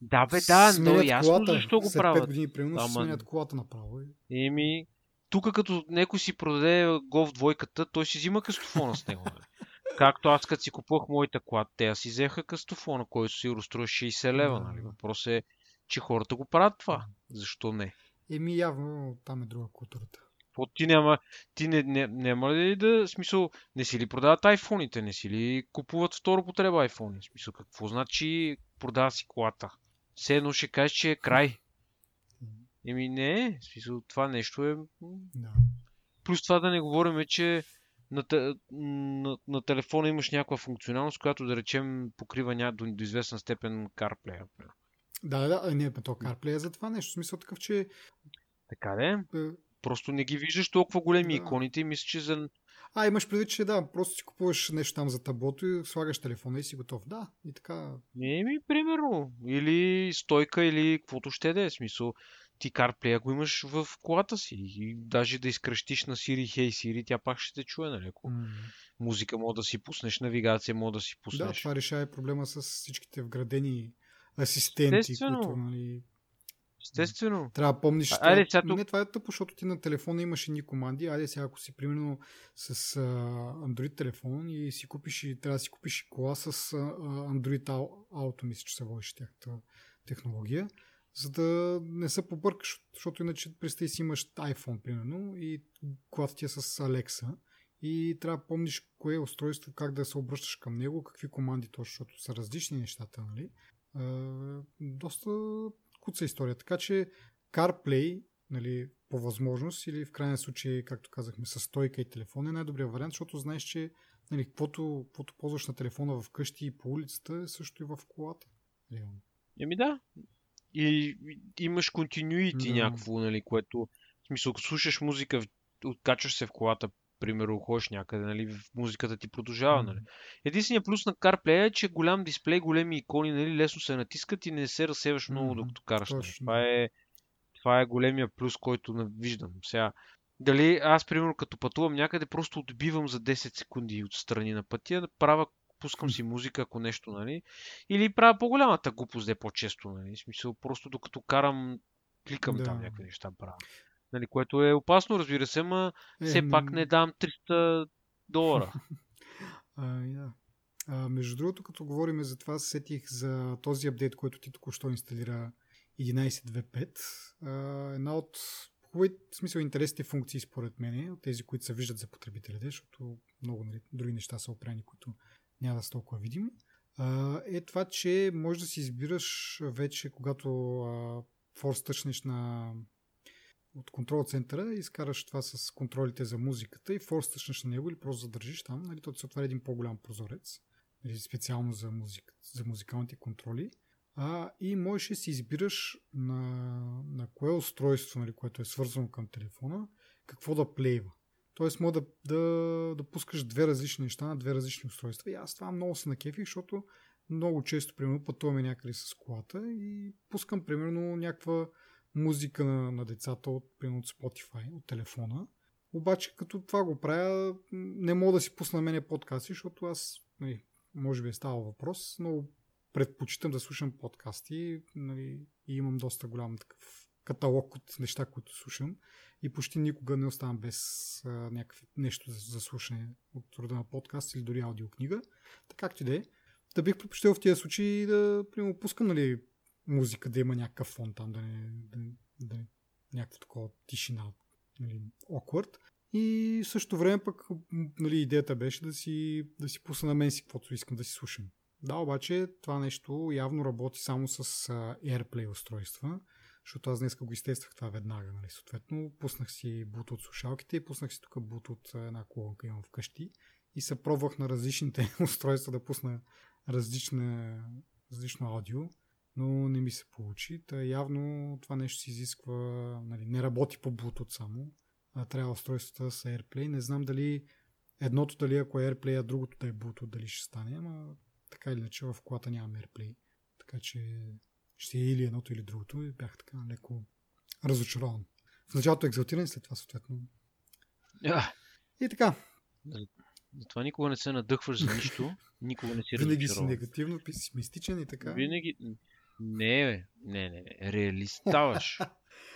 да, бе, да, но ясно колата, защо го правят. 5 години, примерно, Ама... сменят колата направо. Еми, тук като някой си продаде гол в двойката, той си взима кастофона с него. Нали? Както аз като си купувах моята клад, те си взеха кастофона, който си струва 60 лева. Нали? Въпрос е, че хората го правят това. Защо не? Еми явно там е друга културата. По ти няма, ти не, не, няма ли да, смисъл, не си ли продават айфоните, не си ли купуват второ потреба айфони? Смисъл, какво значи продава си колата? Все едно ще кажеш, че е край. Еми не, смисъл, това нещо е... Да. Плюс това да не говорим, че на, на, на телефона имаш някаква функционалност, която да речем покрива ня... до, до известна степен CarPlay. Да, да, да, не, то CarPlay е за това нещо. В смисъл такъв, че... Така де. Просто не ги виждаш толкова големи да. иконите и мисля, че за... А, имаш предвид, че да, просто си купуваш нещо там за таблото и слагаш телефона и си готов. Да, и така. Не, ми, примерно. Или стойка, или каквото ще да е. Смисъл ти CarPlay го имаш в колата си. И даже да изкръщиш на Siri, Hey Siri, тя пак ще те чуе, нали? Ако mm. музика мога да си пуснеш, навигация мога да си пуснеш. Да, това решава проблема с всичките вградени асистенти, Естествено. които, нали... Естествено. Трябва да помниш. А, айде, сега тук... Не, това е тъпо, защото ти на телефона имаш едни команди. Айде сега, ако си примерно с а, Android телефон и си купиш и трябва да си купиш кола с а, Android Auto, мисля, че се водиш тяхната технология за да не се побъркаш, защото иначе представи си имаш iPhone, примерно, и колата ти е с Alexa и трябва да помниш кое е устройство, как да се обръщаш към него, какви команди точно, защото са различни нещата, нали? Е, доста куца история. Така че CarPlay, нали, по възможност или в крайния случай, както казахме, с стойка и телефон е най-добрият вариант, защото знаеш, че нали, каквото, каквото ползваш на телефона в къщи и по улицата е също и в колата. Реално. Еми да, и имаш континюити да. някакво, нали, което в смисъл, ако слушаш музика откачваш се в колата, примерно ходиш някъде, нали, в музиката ти продължава, нали. Единственият плюс на CarPlay е, че голям дисплей, големи икони, нали, лесно се натискат и не се разсеваш много, Мгм, докато караш. Нали. Това е, това е големия плюс, който виждам. Сега, дали аз, примерно, като пътувам някъде, просто отбивам за 10 секунди от страни на пътя, правя, пускам си музика, ако нещо, нали, или правя по-голямата глупост, да е по-често, нали, в смисъл, просто докато карам, кликам Да. там някакви неща правя. Нали, което е опасно, разбира се, ма все пак не дам 300 долара. А, да. а, между другото, като говорим за това, се сетих за този апдейт, който ти току-що инсталира 11.2.5. А, една от хубави, в смисъл интересните функции, според мен, от тези, които се виждат за потребителите, защото много нали, други неща са опрени, които няма да са толкова видими, а, е това, че можеш да си избираш вече, когато а, форс тъчнеш на от контрол центъра изкараш това с контролите за музиката и форс тъчнеш на него или просто задържиш там, нали, то се отваря един по-голям прозорец, нали, специално за, музик, за музикалните контроли. А, и можеш да си избираш на, на кое устройство, нали, което е свързано към телефона, какво да плейва. Тоест, може да, да, да пускаш две различни неща на две различни устройства. И аз това много се накефих, защото много често, примерно, пътуваме някъде с колата и пускам, примерно, някаква музика на, на децата от, примерно, от Spotify, от телефона. Обаче, като това го правя, не мога да си пусна на мене подкасти, защото аз, нали, може би е ставал въпрос, но предпочитам да слушам подкасти нали, и имам доста голям такъв каталог от неща, които слушам и почти никога не оставам без а, някакви нещо за, за слушане от рода на подкаст или дори аудиокнига. Така както и да е. Да бих предпочитал в тези случаи да примерно, пускам нали, музика, да има някакъв фон там, да не, да, да, някаква такова тишина, нали, awkward. И в същото време пък нали, идеята беше да си, да си пусна на мен си каквото искам да си слушам. Да, обаче това нещо явно работи само с AirPlay устройства, защото аз днес го изтествах това веднага. Нали. Съответно, пуснах си Bluetooth слушалките и пуснах си тук Bluetooth една колонка имам вкъщи и се пробвах на различните устройства да пусна различна, различно аудио, но не ми се получи. Та явно това нещо си изисква, нали, не работи по Bluetooth само, а трябва устройствата с AirPlay. Не знам дали едното дали ако е AirPlay, а другото да е Bluetooth, дали ще стане, ама така или иначе в колата нямам AirPlay. Така че ще е или едното или другото и бях така леко разочарован. В началото екзалтиран, след това съответно. А, И така, Затова никога не се надъхваш за нищо, никога не си винаги си негативно, песимистичен и така. Винаги... Не, бе. не, не, не. Реалист ставаш.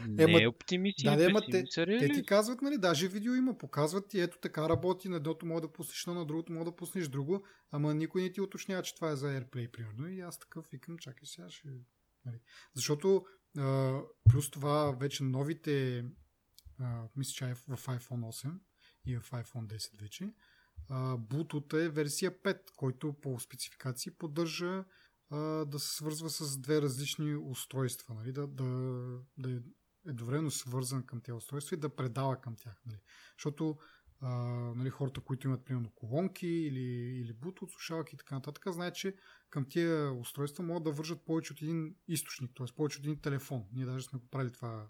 Не Ема, е оптимист да, ама те- Те ти казват, нали, даже видео има, показват ти, ето така работи, на едното мога да пуснеш на другото мога да пуснеш друго, ама никой не ти уточнява, че това е за AirPlay, примерно. И аз такъв викам, чакай сега ще... Нали. Защото а, плюс това вече новите, а, мисля, че в iPhone 8 и в iPhone 10 вече, Bluetooth е версия 5, който по спецификации поддържа да се свързва с две различни устройства, нали? да, да, да е едновременно свързан към тези устройства и да предава към тях. Нали? Защото а, нали, хората, които имат примерно колонки или, или Bluetooth, слушалки и така нататък, знаят, че към тия устройства могат да вържат повече от един източник, т.е. повече от един телефон. Ние даже сме го правили това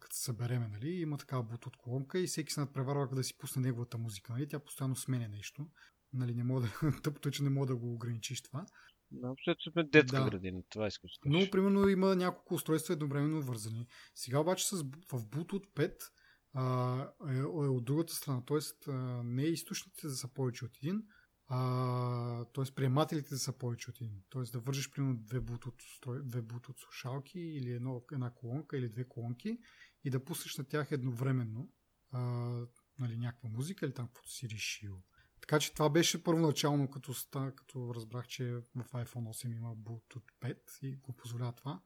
като се събереме, нали, има такава Bluetooth колонка и всеки се надпреварва да си пусне неговата музика, нали, тя постоянно сменя нещо. Нали, не мога да, тъпото е, че не мога да го ограничиш това. Общо сме детска Да. градина, това искам да Но, кажа. примерно, има няколко устройства едновременно вързани. Сега обаче с, в Bluetooth 5 а, е, е от другата страна. А, не източниците да са повече от един, а, т.е. приемателите да са повече от един. Тоест да вържиш примерно две Bluetooth, устрой- две Bluetooth слушалки или едно, една колонка или две колонки и да пуснеш на тях едновременно а, нали, някаква музика или там каквото си решил. Така че това беше първоначално, като, като разбрах, че в iPhone 8 има Bluetooth 5 и го позволява това.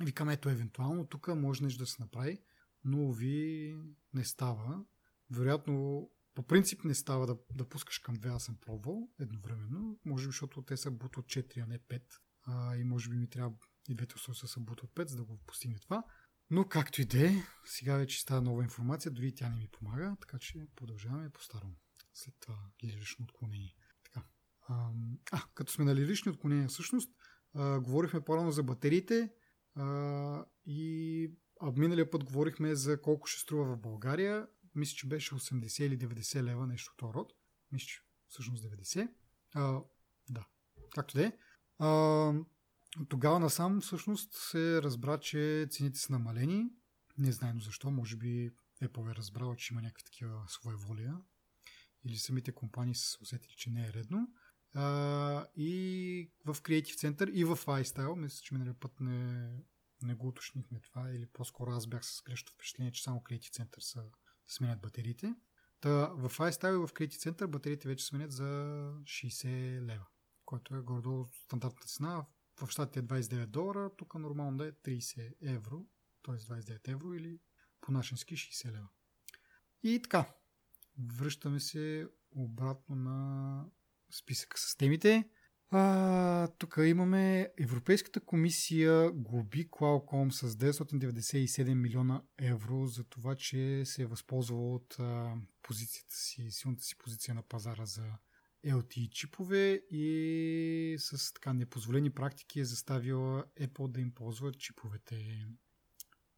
Викам, ето, евентуално тук може нещо да се направи, но ви не става. Вероятно, по принцип не става да, да пускаш към две, аз съм пробвал едновременно. Може би, защото те са Bluetooth 4, а не 5. А, и може би ми трябва и двете устройства са Bluetooth 5, за да го постигне това. Но както и да е, сега вече става нова информация, дори тя не ми помага, така че продължаваме по-старому след това лирично отклонение. Така. Ам, А, като сме на лирични отклонения, всъщност, а, говорихме по-рано за батериите а, и а, миналия път говорихме за колко ще струва в България. мисля, че беше 80 или 90 лева, нещо от род. Мисля, че всъщност 90. А, да, както де. От тогава насам всъщност се разбра, че цените са намалени. Не знаем защо, може би Apple е разбрал, че има някакви такива своеволия или самите компании са се усетили, че не е редно. А, и в Creative Center и в iStyle, мисля, че миналия път не, не го уточнихме това, или по-скоро аз бях с грешното впечатление, че само Creative Center са сменят батериите. Та, в iStyle и в Creative Center батериите вече сменят за 60 лева, който е гордо стандартната цена. В щатите е 29 долара, тук нормално да е 30 евро, т.е. 29 евро или по нашински 60 лева. И така, връщаме се обратно на списъка с темите. А, тук имаме Европейската комисия глоби Qualcomm с 997 милиона евро за това, че се е възползвала от а, позицията си, силната си позиция на пазара за LTE чипове и с така непозволени практики е заставила Apple да им ползват чиповете.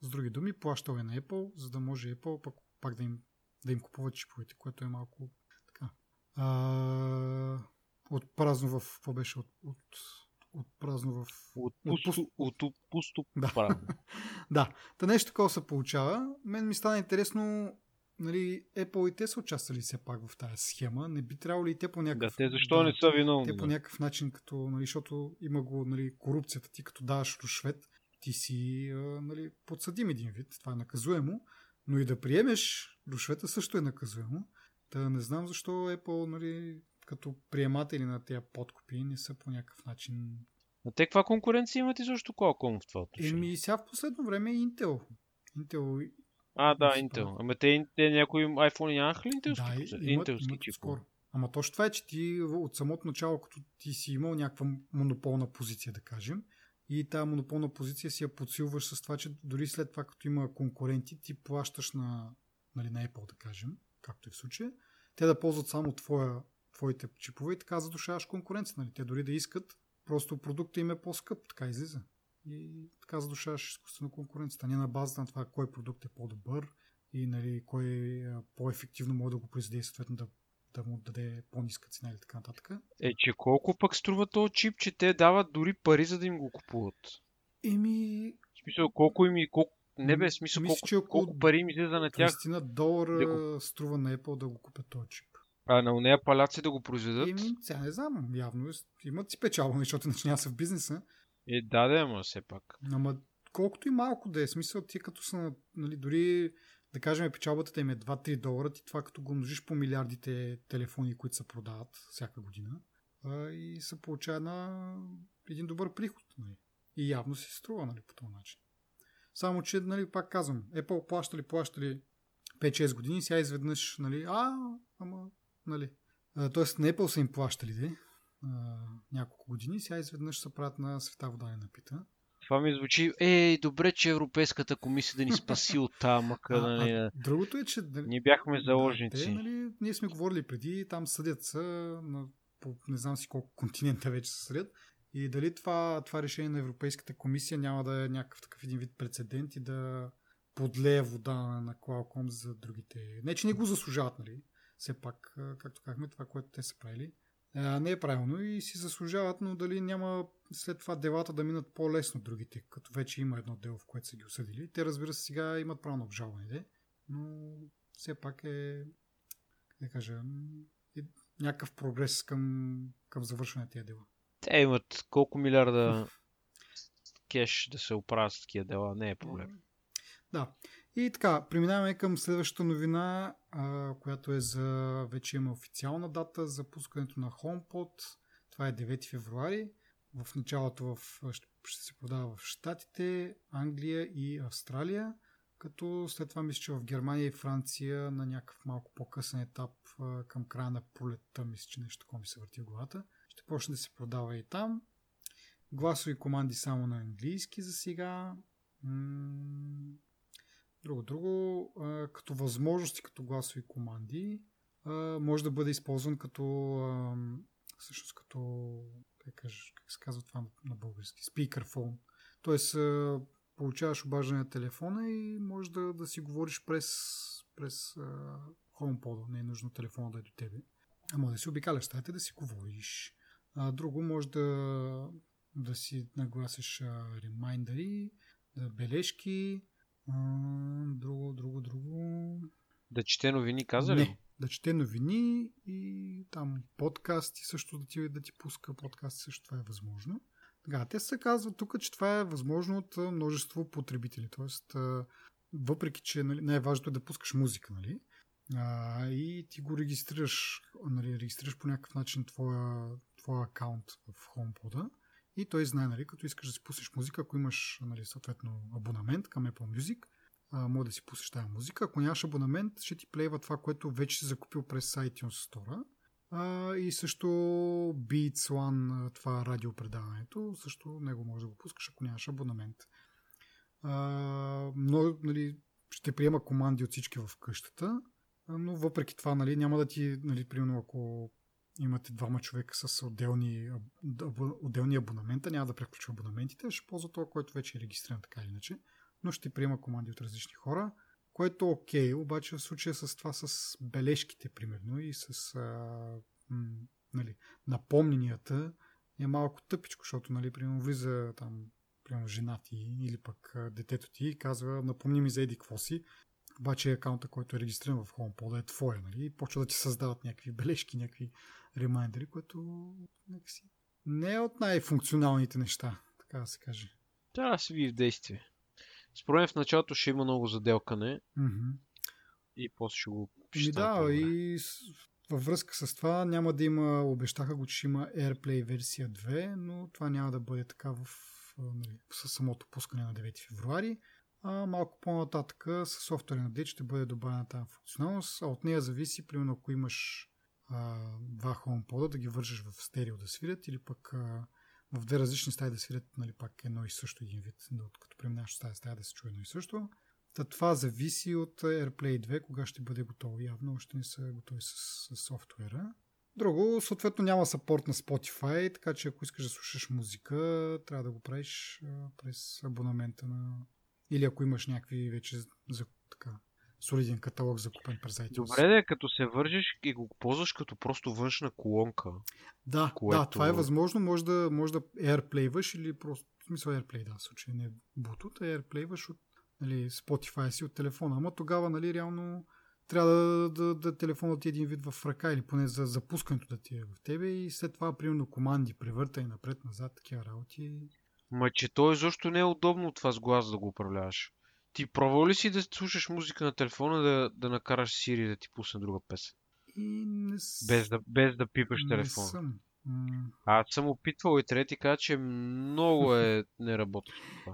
С други думи, плащал е на Apple, за да може Apple пак, пак да им, да им купуват чиповете, което е малко така. А, от празно в... Какво беше? От, от, от празно в... От пусто, от, от пусто да. празно. да. Та нещо такова се получава. Мен ми стана интересно нали, Apple и те са участвали все пак в тази схема. Не би трябвало ли и те по някакъв... Да, те защо да, не са виновни? Те по някакъв начин, като, нали, защото има го нали, корупцията. Ти като даваш рушвет, ти си нали, подсъдим един вид. Това е наказуемо. Но и да приемеш рушвета също е наказуемо. Та не знам защо Apple нали, като приематели на тези подкупи не са по някакъв начин... А те каква конкуренция имат изобщо Qualcomm в това отношение? Еми сега в последно време Intel. Intel а, да, Intel. Ама те, те някои iPhone нямаха ли Intel? Да, имат, имат скоро. Ама точно това е, че ти от самото начало, като ти си имал някаква монополна позиция, да кажем, и тази монополна позиция си я подсилваш с това, че дори след това, като има конкуренти, ти плащаш на, нали, на Apple, да кажем, както е в случая, те да ползват само твоя твоите чипове и така задушаваш конкуренция. Нали? Те дори да искат, просто продукта им е по-скъп, така излиза. И така задушаваш изкуствено конкуренцията. Не на базата на това кой продукт е по-добър и нали, кой по-ефективно може да го произведе и съответно да, да му даде по-ниска цена или така нататък. Е, че колко пък струва този чип, че те дават дори пари за да им го купуват? Еми... В смисъл, колко им и колко... Не бе, смисъл, Мисля, колко, че колко пари им излиза на тях. 30 долара да струва на Apple да го купят този чип. А на нея паляци да го произведат? Еми, сега не знам, явно имат си печалба, защото иначе няма са в бизнеса. Е, да, да, ама все пак. Ама колкото и малко да е, смисъл ти като са, нали, дори да кажем печалбата им е 2-3 долара, ти това като го умножиш по милиардите телефони, които се продават всяка година а, и се получава на един добър приход. Нали. И явно си струва нали, по този начин. Само, че, нали, пак казвам, Apple плащали, плащали 5-6 години, сега изведнъж, нали, а, ама Нали? Тоест на Apple са им плащали де, а, няколко години, сега изведнъж се правят на света вода не напита. Това ми звучи, ей, добре, че Европейската комисия да ни спаси от там, а, нали, а, другото е, че... Нали, ние бяхме заложници. Да, те, нали, ние сме говорили преди, там съдят са на по не знам си колко континента вече се съдят. И дали това, това решение на Европейската комисия няма да е някакъв такъв един вид прецедент и да подлее вода на Qualcomm за другите. Не, че не го заслужават, нали? все пак, както казахме, това, което те са правили, не е правилно и си заслужават, но дали няма след това делата да минат по-лесно другите, като вече има едно дело, в което са ги осъдили. Те, разбира се, сега имат право на обжалване, но все пак е, да кажа, е някакъв прогрес към, към завършване на тия дела. Те имат колко милиарда кеш да се оправят с такива дела, не е проблем. Да. И така, преминаваме към следващата новина, а, която е за... Вече има официална дата за пускането на HomePod. Това е 9 февруари. В началото в, ще се продава в Штатите, Англия и Австралия, като след това мисля, че в Германия и Франция на някакъв малко по-късен етап към края на пролетта, мисля, че нещо такова ми се върти в главата. Ще почне да се продава и там. Гласови команди само на английски за сега. Друго, друго, като възможности, като гласови команди, може да бъде използван като всъщност като как, кажеш, как се казва това на, български? Speakerphone. Тоест, получаваш обаждане на телефона и може да, да си говориш през през а, не е нужно телефона да е до тебе. А може да си обикаляш стаята да си говориш. А, друго може да, да си нагласиш а, ремайндъри, да бележки. А, друго, друго, друго. Да чете новини, каза ли? Не, да чете новини и там подкасти също да ти, да ти пуска подкасти също това е възможно. Така, те се казват тук, че това е възможно от множество потребители. Тоест, въпреки, че нали, най-важното е да пускаш музика, нали? А, и ти го регистрираш, нали, регистрираш по някакъв начин твоя, твоя акаунт в HomePod и той знае, нали, като искаш да си пуснеш музика, ако имаш нали, съответно абонамент към Apple Music, може да си пуснеш тази музика. Ако нямаш абонамент, ще ти плейва това, което вече си закупил през iTunes Store. И също Beats One, това радиопредаването, също него може да го пускаш, ако нямаш абонамент. А, но, нали, ще приема команди от всички в къщата, но въпреки това, нали, няма да ти, нали, примерно, ако имате двама човека с отделни, отделни абонамента, няма да преключва абонаментите, ще ползва това, който вече е регистриран така или иначе, но ще приема команди от различни хора, което е окей, обаче в случая с това с бележките, примерно, и с а, м, нали, напомненията е малко тъпичко, защото, нали, примерно, влиза там примерно жена ти или пък детето ти и казва напомни ми за еди какво си, обаче акаунта, който е регистриран в HomePod е твоя, нали? И почва да ти създават някакви бележки, някакви ремайдери, което някакси не е от най-функционалните неща, така да се каже. Трябва да се види в действие. Според мен в началото ще има много заделкане mm-hmm. и после ще го ще да, и с, във връзка с това няма да има, обещаха го, че ще има AirPlay версия 2, но това няма да бъде така в, нали, със самото пускане на 9 февруари. А малко по-нататък с софтуерен апдейт ще бъде добавена тази функционалност, а от нея зависи, примерно ако имаш два HomePod да ги вържеш в стерео да свирят или пък а, в две различни стаи да свирят нали, пак едно и също един вид, да, като преминаваш стая стая да се чуе едно и също. Та това зависи от AirPlay 2, кога ще бъде готово. Явно още не са готови с, с софтуера. Друго, съответно няма сапорт на Spotify, така че ако искаш да слушаш музика, трябва да го правиш през абонамента на... Или ако имаш някакви вече за така солиден каталог закупен през iTunes. Добре да е, като се вържиш и го ползваш като просто външна колонка. Да, което... да, това е възможно. Може да, може да airplay или просто, в смисъл airplay, да, в случай не Bluetooth, а airplay от нали, Spotify си от телефона. Ама тогава, нали, реално трябва да, да, да телефонът ти е един вид в ръка или поне за запускането да ти е в тебе и след това, примерно, команди, превъртай напред-назад, такива работи. Ма, че то защо не е удобно това с глас да го управляваш. Ти пробвал ли си да слушаш музика на телефона да, да накараш Сири да ти пусне друга песен? И не с... без, да, без да пипаш не телефона. Съм. Аз съм опитвал и трети каза, че много е не работи.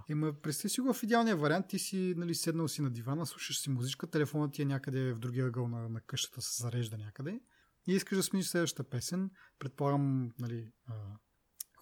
Ема, представи си го в идеалния вариант, ти си нали, седнал си на дивана, слушаш си музичка, телефонът ти е някъде в другия ъгъл на, на къщата, се зарежда някъде и искаш да смениш следващата песен. Предполагам, нали,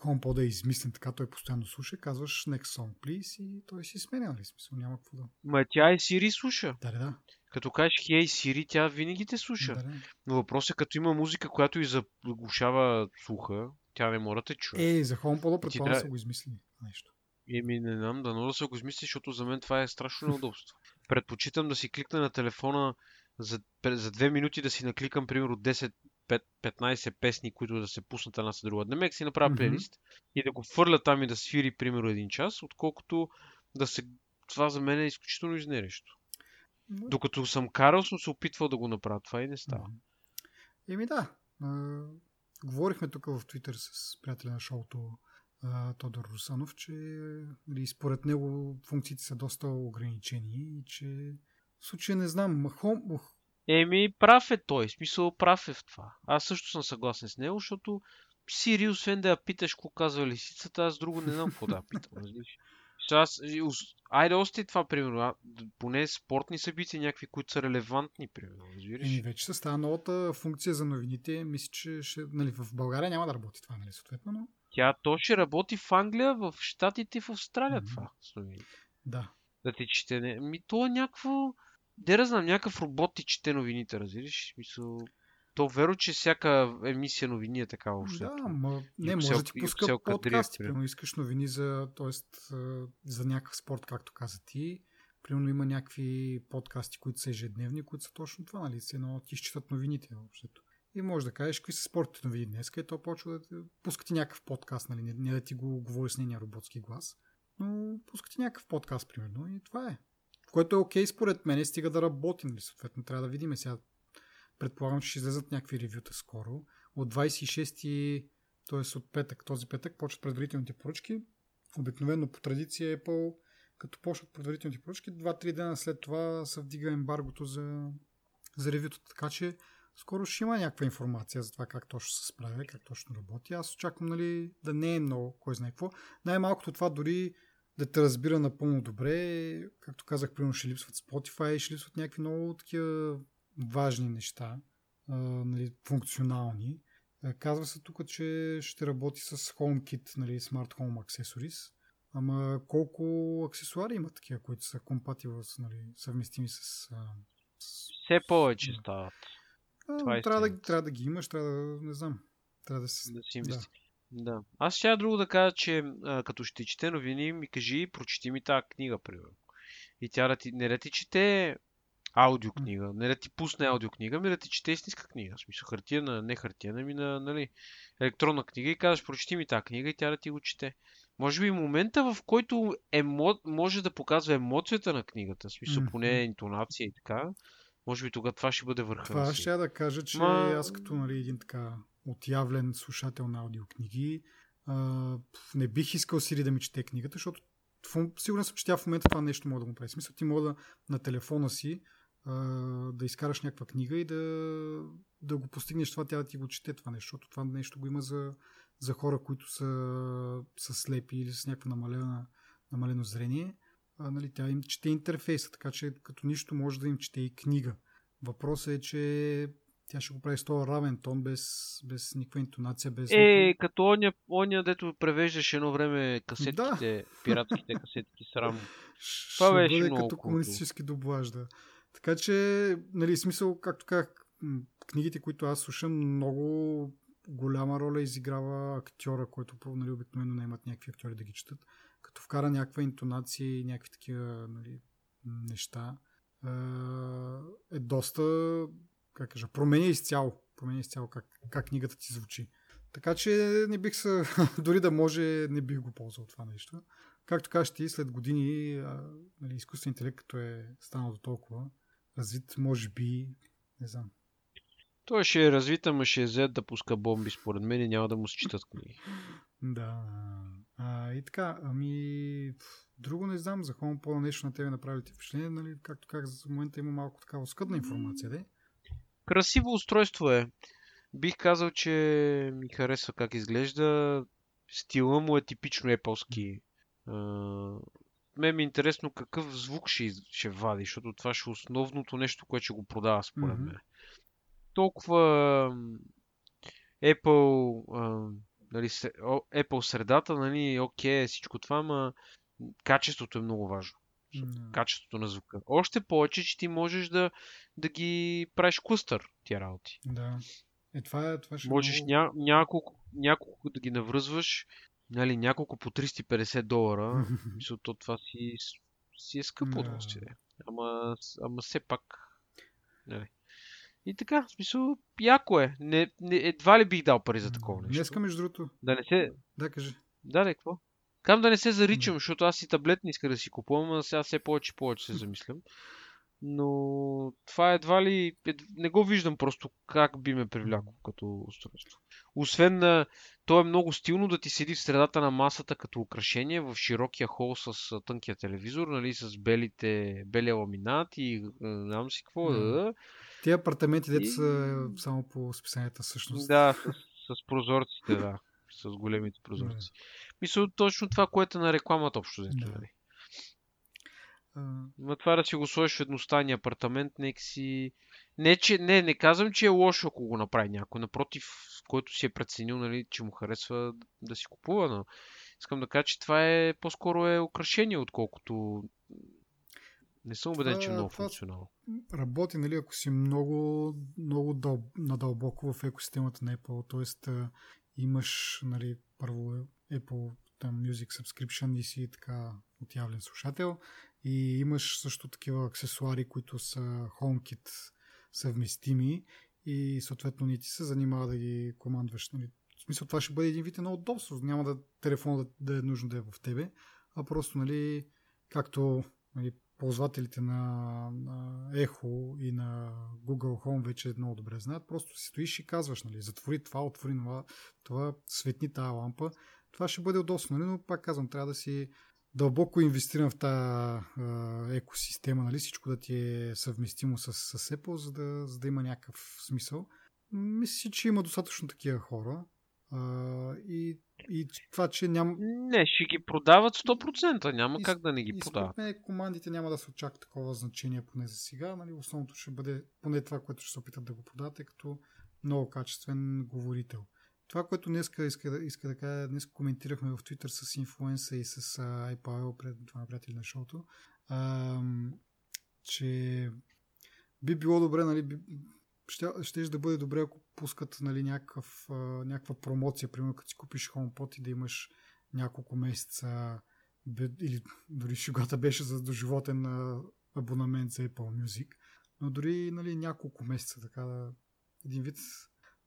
HomePod да е измислен така, той постоянно слуша, казваш next song please и той си сменя, нали смисъл, няма какво да... Ма тя и Сири слуша. Да, да, да. Като кажеш Hey Сири, тя винаги те слуша. Да, да. Но въпросът е, като има музика, която и заглушава слуха, тя не може да те чуе. Е, за HomePod предполагам трябва- са го измислили нещо. Еми, не знам, дано да се го измисли, защото за мен това е страшно неудобство. Предпочитам да си кликна на телефона за, за две минути да си накликам, примерно, 10 пет- 15 песни, които да се пуснат една след друга. Демек си направя Мгм. плейлист и да го фърля там и да свири, примерно, един час, отколкото да се... Това за мен е изключително изнерещо. Докато съм карал, съм се опитвал да го направя. Това и не става. Мгм. Еми да. Говорихме тук в Твитър с приятеля на шоуто Тодор Русанов, че нали, според него функциите са доста ограничени и че в случая не знам, ох, Еми, прав е той. Смисъл, прав е в това. Аз също съм съгласен с него, защото Сири, освен да я питаш какво казва лисицата, аз друго не знам какво да я питам. разбираш. Аз, айде още това, примерно. а, Поне спортни събития, някакви, които са релевантни, примерно. Разбираш? еми вече се става новата функция за новините. Мисля, че ще, нали, в България няма да работи това, нали, съответно, но Тя то ще работи в Англия, в Штатите и в Австралия Мгм. това. с новините. да. Да ти чете. Не... Ми то е някакво... Де знам, някакъв робот ти чете новините, разбираш? Мисъл... То веро, че всяка емисия новини е така въобще. Да, ма, И не, може да ти и пуска Кадриев, подкасти, примерно. искаш новини за, т.е. за някакъв спорт, както каза ти. Примерно има някакви подкасти, които са ежедневни, които са точно това, нали? Се едно ти изчитат новините общото. И може да кажеш какви са спортните новини днес, и то почва да пуска ти някакъв подкаст, нали? Не, не да ти го говори с нейния роботски глас, но пуска ти някакъв подкаст, примерно, и това е. Което е окей според мен, стига да работи, нали? Съответно, трябва да видим сега. Предполагам, че ще излезат някакви ревюта скоро. От 26 т.е. от петък, този петък, почват предварителните поръчки. Обикновено по традиция Apple, като почват предварителните поръчки, 2-3 дена след това се вдига ембаргото за, за ревюто. Така че скоро ще има някаква информация за това как точно се справя, как точно работи. Аз очаквам нали, да не е много, кой знае какво. Най-малкото това дори да те разбира напълно добре. Както казах, примерно ще липсват Spotify, ще липсват някакви много такива важни неща, а, нали, функционални. Казва се тук, че ще работи с HomeKit, нали, Smart Home Accessories. Ама колко аксесуари има такива, които са компативни, нали, съвместими с... А, с... Все повече стават. А, Това е трябва, да, трябва да ги имаш, трябва да, не знам, трябва да се... Да си инвести. Да. Да. Аз ще друго да кажа, че а, като ще чете новини, ми кажи, прочети ми тази книга, примерно. И тя да ти, не да ти чете аудиокнига, не да ти пусне аудиокнига, ми да ти чете истинска книга. В смисъл хартияна, не хартияна, ми на нали, електронна книга и казваш, прочети ми тази книга и тя да ти го чете. Може би момента, в който емо... може да показва емоцията на книгата, в смисъл поне интонация и така, може би тогава това ще бъде върха. Това ще я да кажа, че Ма- аз като нали, един така отявлен слушател на аудиокниги, не бих искал Сири да ми чете книгата, защото сигурен съм, че тя в момента това нещо може да му прави. Смисъл, ти мога да на телефона си да изкараш някаква книга и да, да го постигнеш това, тя да ти го чете това нещо, защото това нещо го има за, за хора, които са, са слепи или с някакво намалено, намалено зрение. А, нали, тя им чете интерфейса, така че като нищо може да им чете и книга. Въпросът е, че тя ще го прави с този равен тон, без, без никаква интонация, без... Е, като оня, оня, дето превеждаше едно време касетките, пиратските касетки срам. Това ще беше бъде много като комунистически дублаж, да. Така че, нали, смисъл, както казах, книгите, които аз слушам, много голяма роля изиграва актьора, който нали, обикновено не имат някакви актьори да ги четат. Като вкара някаква интонация и някакви такива нали, неща, е доста, как кажа, променя изцяло. Променя изцяло как, как книгата ти звучи. Така че не бих се, дори да може, не бих го ползвал това нещо. Както кажеш ти, след години а, нали, изкуствен интелект, като е станал до толкова развит, може би, не знам. Той ще е развит, ама ще е зет да пуска бомби, според мен, и няма да му се четат книги. Да. А, и така, ами, друго не знам, за HomePod нещо на тебе направи ти впечатление, нали, както как за момента има малко такава скъдна информация, де? Красиво устройство е. Бих казал, че ми харесва как изглежда. Стила му е типично Apple-ски. Мен ми е интересно какъв звук ще, ще вади, защото това ще е основното нещо, което ще го продава според Мгм. мен. Толкова Apple, а, нали, Apple средата, нали, окей, е всичко това, ама качеството е много важно. М, Качеството на звука. Още повече, че ти можеш да, да ги правиш клъстър тия работи. Да. Е, това, е, това ще е Можеш много... ня, няколко, няколко да ги навръзваш, нали, няколко по 350 долара. Мисля, то това си, си е скъпо Да. удоволствие. Ама, ама все пак. Нали. И така, в смисъл, яко е. Не, не, едва ли бих дал пари за такова нещо. Днеска, между другото, Да не се. да, кажи. Да, не, какво? Кам да не се заричам, защото аз и таблет не иска да си купувам, а сега все повече и повече се замислям. Но това едва ли... Не го виждам просто как би ме привлякло като устройство. Освен на... То е много стилно да ти седи в средата на масата като украшение в широкия хол с тънкия телевизор, нали, с белите, белия ламинат и не знам си какво. Да. Да, Тия апартаменти, дето И- са само по списанията всъщност. да с, с прозорците, да. С големите прозорци. Мисля, точно това, което е на рекламата общо взето. Да. нали. Ма това да си го сложиш в едностайния апартамент, нека си... Не, че, не, не казвам, че е лошо, ако го направи някой. Напротив, който си е преценил, нали, че му харесва да си купува, но искам да кажа, че това е по-скоро е украшение, отколкото... Не съм убеден, че е много функционално. работи, нали, ако си много, много дъл, надълбоко в екосистемата на Apple, т.е. имаш, нали, първо Apple там Music Subscription и си така отявлен слушател И имаш също такива аксесуари, които са HomeKit съвместими и съответно ни ти се занимава да ги командваш. Нали? В смисъл това ще бъде един вид едно удобство. Няма да телефон да, да е нужно да е в тебе, а просто, нали, както нали, ползвателите на, Echo и на Google Home вече много добре знаят, просто си стоиш и казваш, нали, затвори това, отвори това, това светни тази лампа. Това ще бъде удобно, нали, но пак казвам, трябва да си дълбоко инвестирам в тази екосистема, нали, всичко да ти е съвместимо с, с Apple, за да, за да има някакъв смисъл. Мисля, че има достатъчно такива хора. А, и, и това, че няма... Не, ще ги продават 100%, няма и, как да не ги и продават. И командите няма да се очаква такова значение, поне за сега. Нали? Основното ще бъде поне това, което ще се опитат да го продават, е като много качествен говорител. Това, което днес иска, да, иска да кажа, днес коментирахме в Twitter с инфлуенса и с iPower, пред това приятели на шоуто, uh, че би било добре, нали, би, ще, ще да бъде добре, ако пускат нали, някакъв, някаква промоция, примерно като си купиш HomePod и да имаш няколко месеца или дори шугата беше за доживотен абонамент за Apple Music, но дори нали, няколко месеца така да един вид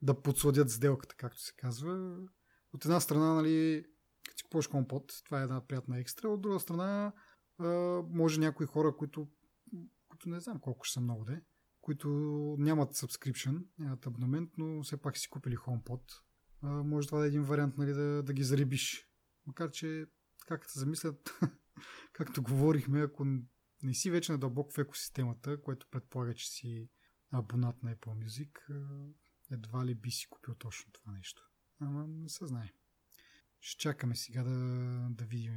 да подсладят сделката, както се казва. От една страна, нали, като си купуваш компот, това е една приятна екстра. От друга страна, може някои хора, които, които не знам колко ще са много де, които нямат subscription, нямат абонамент, но все пак си купили HomePod. може това да е един вариант нали, да, да ги зарибиш. Макар, че как се замислят, както говорихме, ако не си вече надълбоко в екосистемата, което предполага, че си абонат на Apple Music, едва ли би си купил точно това нещо. Ама не се знае. Ще чакаме сега да, да видим.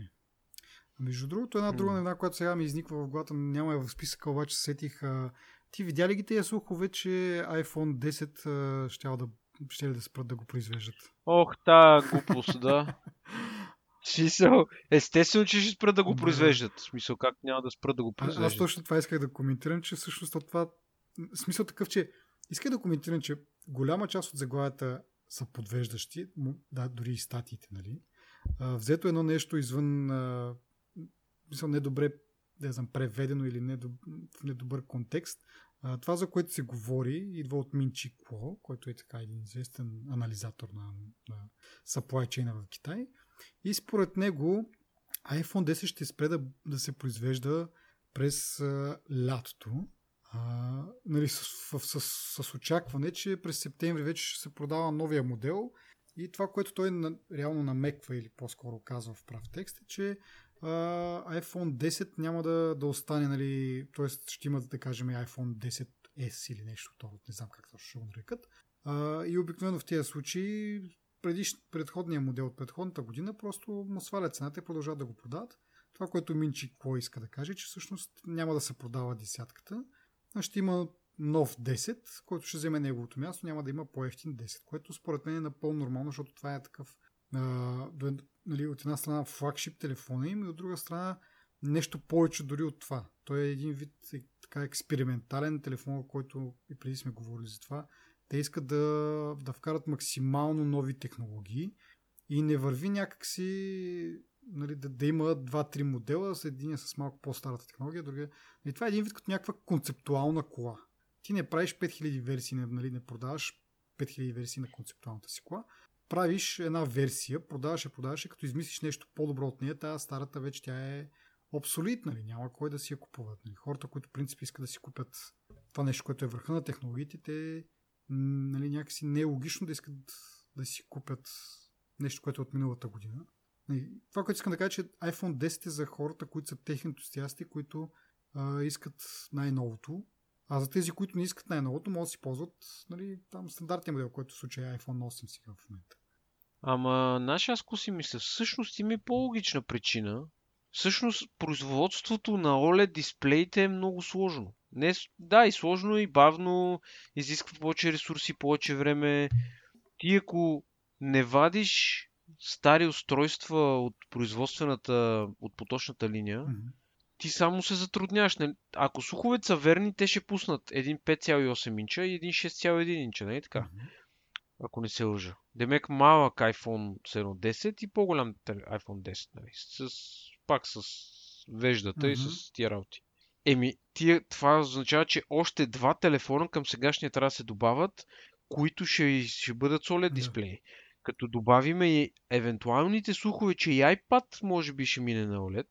А между другото, една друга новина, която сега ми изниква в главата, няма е в списъка, обаче сетих. А, ти видя ли ги тези слухове, че iPhone 10 а, ще, да, ще ли да спрат да го произвеждат? Ох, та глупост, да. Смисъл, естествено, че ще спрат да го произвеждат. В смисъл, как няма да спрат да го произвеждат? Аз точно това исках да коментирам, че всъщност това смисъл такъв, че исках да коментирам, че голяма част от заглавията са подвеждащи, да, дори и статиите, нали? А, взето едно нещо извън, а, мисля, недобре, не знам, преведено или недоб, в недобър контекст, това, за което се говори, идва от Минчи Кво, който е така един известен анализатор на, на supply chain в Китай. И според него iPhone 10 ще спре да, да се произвежда през а, лятото, а, нали, с, с, с, с очакване, че през септември вече ще се продава новия модел и това, което той на, реално намеква или по-скоро казва в прав текст е, че а, iPhone 10 няма да, да остане, нали, т.е. ще има да кажем iPhone 10S или нещо второ, не знам как точно ще го нарекат. А, и обикновено в тези случаи предиш, предходния модел от предходната година просто му свалят цената и продължават да го продават. Това, което Минчи какво иска да каже, че всъщност няма да се продава десятката, ще има нов 10, който ще вземе неговото място, няма да има по-ефтин 10, което според мен е напълно нормално, защото това е такъв а, нали, от една страна флагшип телефона им и от друга страна нещо повече дори от това. Той е един вид е, така експериментален телефон, който и преди сме говорили за това. Те искат да, да вкарат максимално нови технологии и не върви някакси нали, да, да има два-три модела, с един с малко по-старата технология, другия. И това е един вид като някаква концептуална кола. Ти не правиш 5000 версии, нали, не продаваш 5000 версии на концептуалната си кола. Правиш една версия, продаваш я, продаваш като измислиш нещо по-добро от нея, тази старата вече тя е обсолитна, нали? няма кой да си я купуват. Нали? Хората, които в принцип искат да си купят това нещо, което е върха на технологиите, те нали, някакси не е да искат да си купят нещо, което е от миналата година. Това, което искам да кажа, че iPhone 10 е за хората, които са техни ентусиасти, които а, искат най-новото. А за тези, които не искат най-новото, могат да си ползват нали, там стандартния модел, който в случая е iPhone 8 сега в момента. Ама, наши аз си мисля, всъщност има по-логична причина. Всъщност, производството на OLED дисплеите е много сложно. Не, да, и сложно, и бавно, изисква повече ресурси, повече време. Ти ако не вадиш стари устройства от производствената, от поточната линия, mm-hmm. Ти само се затрудняваш. Нали? Ако слуховете са верни, те ще пуснат един 5,8 инча и един 6,1 инча, нали така? Mm-hmm. Ако не се лъжа. Демек малък iPhone 10 и по-голям iPhone 10, нали? С, пак с веждата и Мгм. с тия работи. Еми, тия, това означава, че още два телефона към сегашния трябва да се добавят, които ще, ще бъдат с OLED дисплеи. Като добавиме и евентуалните слухове, че и iPad може би ще мине на OLED,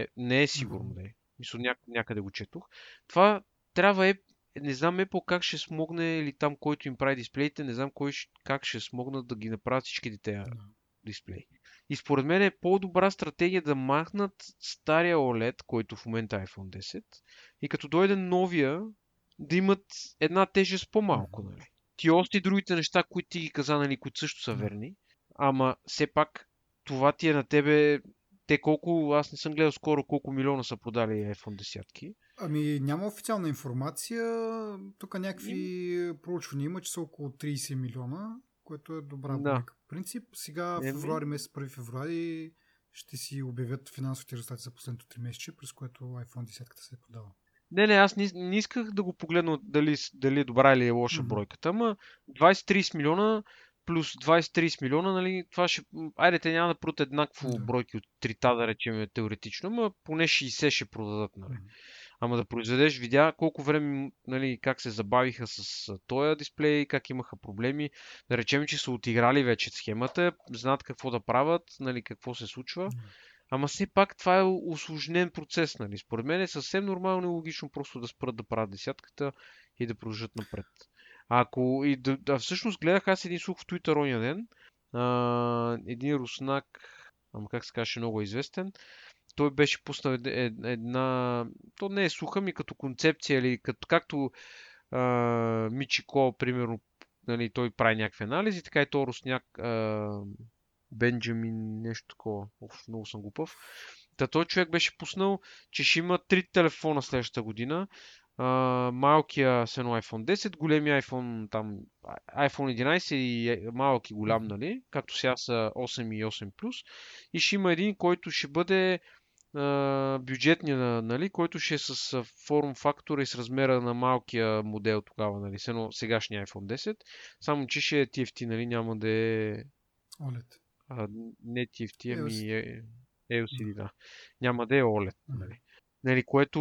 е, не е сигурно да е. Мисля, ня, някъде го четох. Това трябва е, не знам Apple как ще смогне или там, който им прави дисплеите, не знам кой, как ще смогнат да ги направят всичките тези Да. дисплей. И според мен е по-добра стратегия да махнат стария OLED, който в момента е iPhone 10, и като дойде новия, да имат една тежест по-малко, нали? Ти още и другите неща, които ти ги каза, нали, които също са верни, ама все пак това ти е на тебе, те колко, аз не съм гледал скоро колко милиона са продали iPhone 10. Ами няма официална информация. Тук някакви проучвания има, че са около 30 милиона, което е добра Да. В принцип, сега в февруари месец, 1 февруари ще си обявят финансовите резултати за последното 3 месече, през което iPhone 10 се е продава. Не, не, аз не, не исках да го погледна дали, дали е добра или е лоша Мгм. бройката, ама 20-30 милиона плюс 20-30 милиона, нали, това ще... Айде, те няма да продадат еднакво Да. бройки от трита, да речем, теоретично, ама поне 60 ще продадат, нали. Ама да произведеш, видя колко време, нали, как се забавиха с този дисплей, как имаха проблеми. Да речем, че са отиграли вече схемата, знаят какво да правят, нали, какво се случва. Ама все пак това е усложнен процес, нали? Според мен е съвсем нормално и логично просто да спрат да правят десятката и да продължат напред. Ако и да, да всъщност гледах аз един слух в Twitter оня ден, а, един руснак, ама как се каже, много известен, той беше пуснал ед- една, то не е суха ми като концепция или като, както а, Мичико, примерно, нали, той прави някакви анализи, така и то русняк а, Бенджамин, нещо такова. Оф, много съм глупав. Та той човек беше пуснал, че ще има три телефона следващата година. А, малкия с едно iPhone 10, големия iPhone там, iPhone 11 и е- малък и голям, нали? Както сега са 8 и 8 плюс. И ще има един, който ще бъде а, бюджетния, на- нали, който ще е с форм фактора и с размера на малкия модел тогава, нали, с едно сегашния iPhone 10. Само, че ще е TFT, нали, няма да е OLED. а, не TFT, ами LCD. е, LCD, да. Няма да е OLED, нали. нали което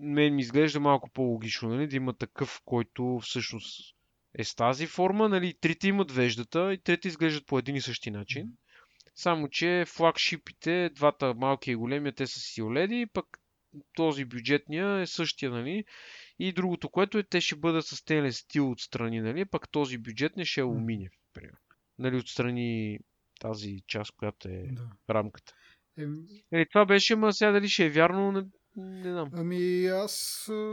мен ми изглежда малко по-логично, нали, да има такъв, който всъщност е с тази форма, нали, трите имат веждата и трите изглеждат по един и същи начин. Само, че флагшипите, двата малки и големия, те са си OLED, пък този бюджетния е същия, нали. И другото, което е, те ще бъдат с стенлес стил отстрани, нали, пък този бюджетния ще е алуминиев, примерно. Нали, отстрани тази част, която е Да. рамката. Е, това беше, ма сега дали ще е вярно, не, знам. Ами аз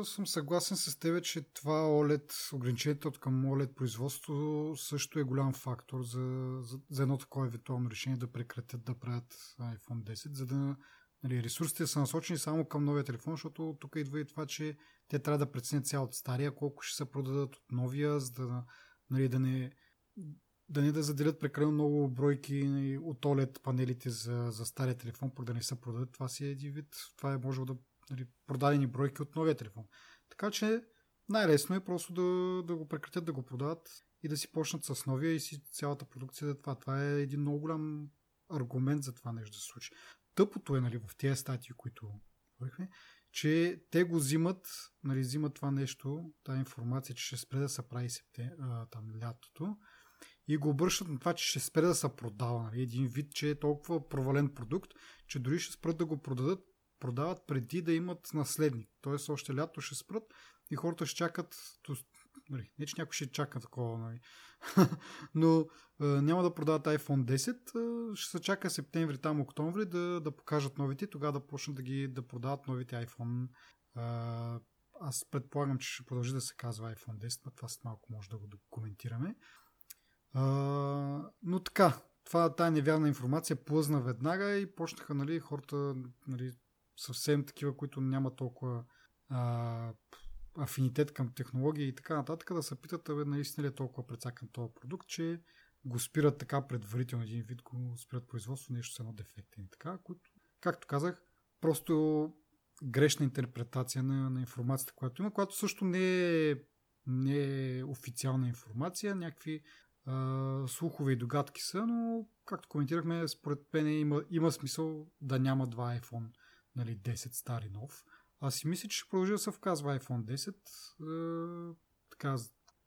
съм съгласен с тебе, че това OLED, ограничението към OLED производство също е голям фактор за, за, за едно такова евентуално решение да прекратят да правят iPhone 10, за да нали, ресурсите са насочени само към новия телефон, защото тук идва и това, че те трябва да преценят цял от стария, колко ще се продадат от новия, за да, нали, да не да не да заделят прекалено много бройки нали, от OLED панелите за, за стария телефон, пък да не се продадат. Това си е един вид. Това е може да нали, продадени бройки от новия телефон. Така че най-лесно е просто да, да го прекратят да го продават и да си почнат с новия и си цялата продукция за това. Това е един много голям аргумент за това нещо да се случи. Тъпото е нали, в тези статии, които говорихме, че те го взимат, нали, взимат това нещо, тази информация, че ще спре да се прави септем, а, там лятото и го обръщат на това, че ще спре да се продава. Нали? Един вид, че е толкова провален продукт, че дори ще спрат да го продадат, продават преди да имат наследник. Тоест още лято ще спрат и хората ще чакат. Нали, не, че някой ще чака такова, нали. но а, няма да продават iPhone 10, а, ще се чака септември, там октомври да, да покажат новите, тогава да почнат да ги да продават новите iPhone. А, аз предполагам, че ще продължи да се казва iPhone 10, но това след малко може да го коментираме. А, но така, това, тая невярна информация плъзна веднага и почнаха нали, хората нали, съвсем такива, които няма толкова а, афинитет към технологии и така нататък, да се питат, абе, наистина ли е толкова прецакан този продукт, че го спират така предварително един вид, го спират производство, нещо с едно дефектен и така, които, както казах, просто грешна интерпретация на, на информацията, която има, която също не е, не е официална информация, някакви а, слухове и догадки са, но както коментирахме, според мен има, има смисъл да няма два iPhone нали, 10 стари нов. Аз си мисля, че ще продължи да се вказва iPhone 10, е, така,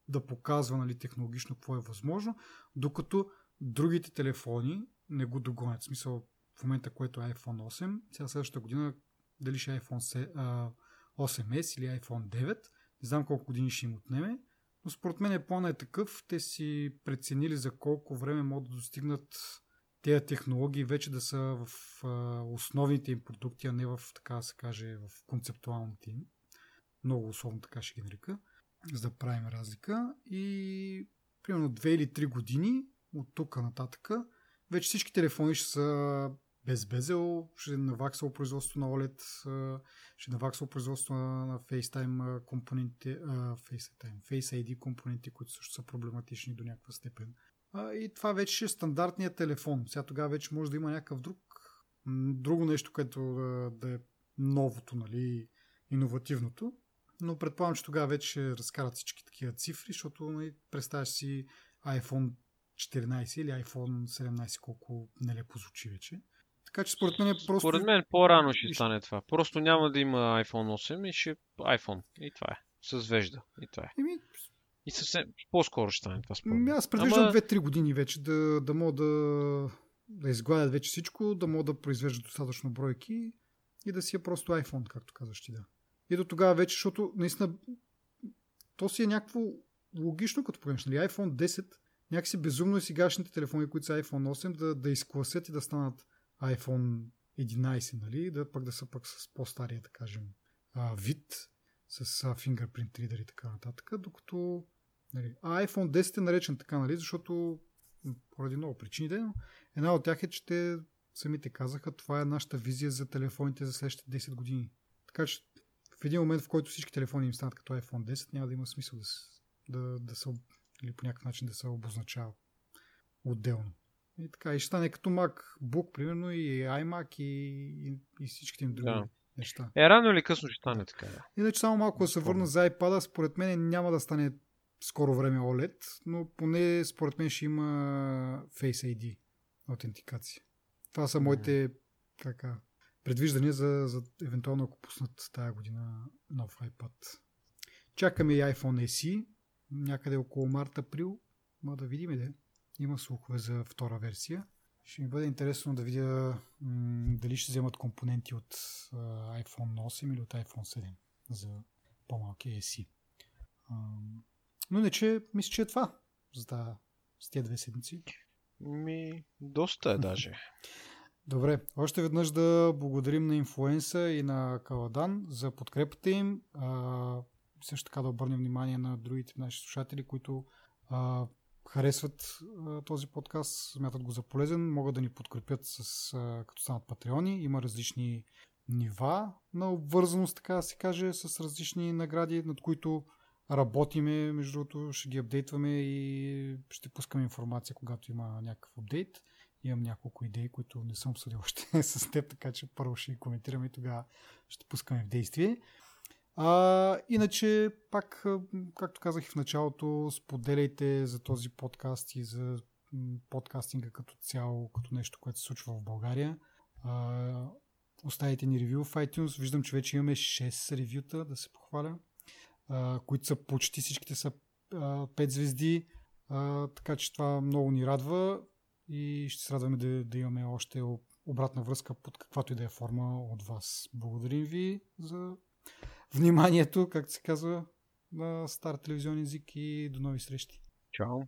да показва нали, технологично какво е възможно, докато другите телефони не го догонят. В смисъл, в момента, което е iPhone 8, сега следващата година дали ще е iPhone 8S или iPhone 9, не знам колко години ще им отнеме, но според мен е плана е такъв, те си преценили за колко време могат да достигнат тези технологии вече да са в основните им продукти, а не в, така да се каже, в концептуалните им. Много условно така ще ги нарека, за да правим разлика. И примерно 2 или 3 години от тук нататък вече всички телефони ще са без безел, ще наваксва производство на OLED, ще наваксва производство на FaceTime компоненти, FaceTime, Face ID компоненти, които също са проблематични до някаква степен. И това вече е стандартният телефон. Сега тогава вече може да има някакъв друг, друго нещо, което да, да е новото, нали, иновативното. Но предполагам, че тогава вече разкарат всички такива цифри, защото нали, представяш си iPhone 14 или iPhone 17, колко нелепо звучи вече. Така че според мен е просто... Според мен по-рано ще стане това. Просто няма да има iPhone 8 и ще iPhone. И това е. С вежда. И това е. Еми, И съвсем по-скоро ще стане това според Ами аз предвиждам Ама- 2-3 години вече да, да мога да, да изгладят вече всичко, да могат да произвеждат достатъчно бройки и да си е просто iPhone, както казваш ти да. И до тогава вече, защото наистина то си е някакво логично, като погледнеш. Нали? iPhone 10 някакси безумно е сегашните телефони, които са iPhone 8, да, да изкласят и да станат iPhone 11, нали? Да пък да са пък с по-стария, да кажем, а, вид, с fingerprint reader и така нататък, докато Нали. А iPhone 10 е наречен така, нали, защото поради много причини, да, но една от тях е, че те самите казаха, това е нашата визия за телефоните за следващите 10 години. Така че в един момент, в който всички телефони им станат като iPhone 10, няма да има смисъл да, да, да се, или по някакъв начин да се обозначава отделно. И така, и ще стане като MacBook, примерно, и iMac, и, и, и всичките им други Да. Неща. Е, рано или късно ще стане така. Да. Иначе само малко да се върна за iPad, според мен няма да стане скоро време OLED, но поне според мен ще има Face ID аутентикация. Това са моите така, предвиждания за, за евентуално ако пуснат тая година нов iPad. Чакаме и iPhone SE, някъде около март-април, ма да видим де. Има слухове за втора версия. Ще ми бъде интересно да видя м- дали ще вземат компоненти от а, iPhone 8 или от iPhone 7 за по-малки SE. А, но иначе, мисля, че е това за, тази, за тези две седмици. Ми, доста е даже. Добре, още веднъж да благодарим на Инфлуенса и на Каладан за подкрепата им. А, също така да обърнем внимание на другите наши слушатели, които а, харесват този подкаст, смятат го за полезен, могат да ни подкрепят с, като станат патреони. Има различни нива на обвързаност, така да се каже, с различни награди, над които работиме, между другото ще ги апдейтваме и ще пускаме информация, когато има някакъв апдейт. Имам няколко идеи, които не съм обсъдил още с теб, така че първо ще ги коментираме и тогава ще пускаме в действие. А, иначе, пак, както казах в началото, споделяйте за този подкаст и за подкастинга като цяло, като нещо, което се случва в България. А, оставите ни ревю в iTunes. Виждам, че вече имаме 6 ревюта, да се похваля, а, които са почти всичките са а, 5 звезди, а, така че това много ни радва и ще се радваме да, да имаме още обратна връзка под каквато и да е форма от вас. Благодарим ви за вниманието, както се казва на стар телевизионен език и до нови срещи. Чао.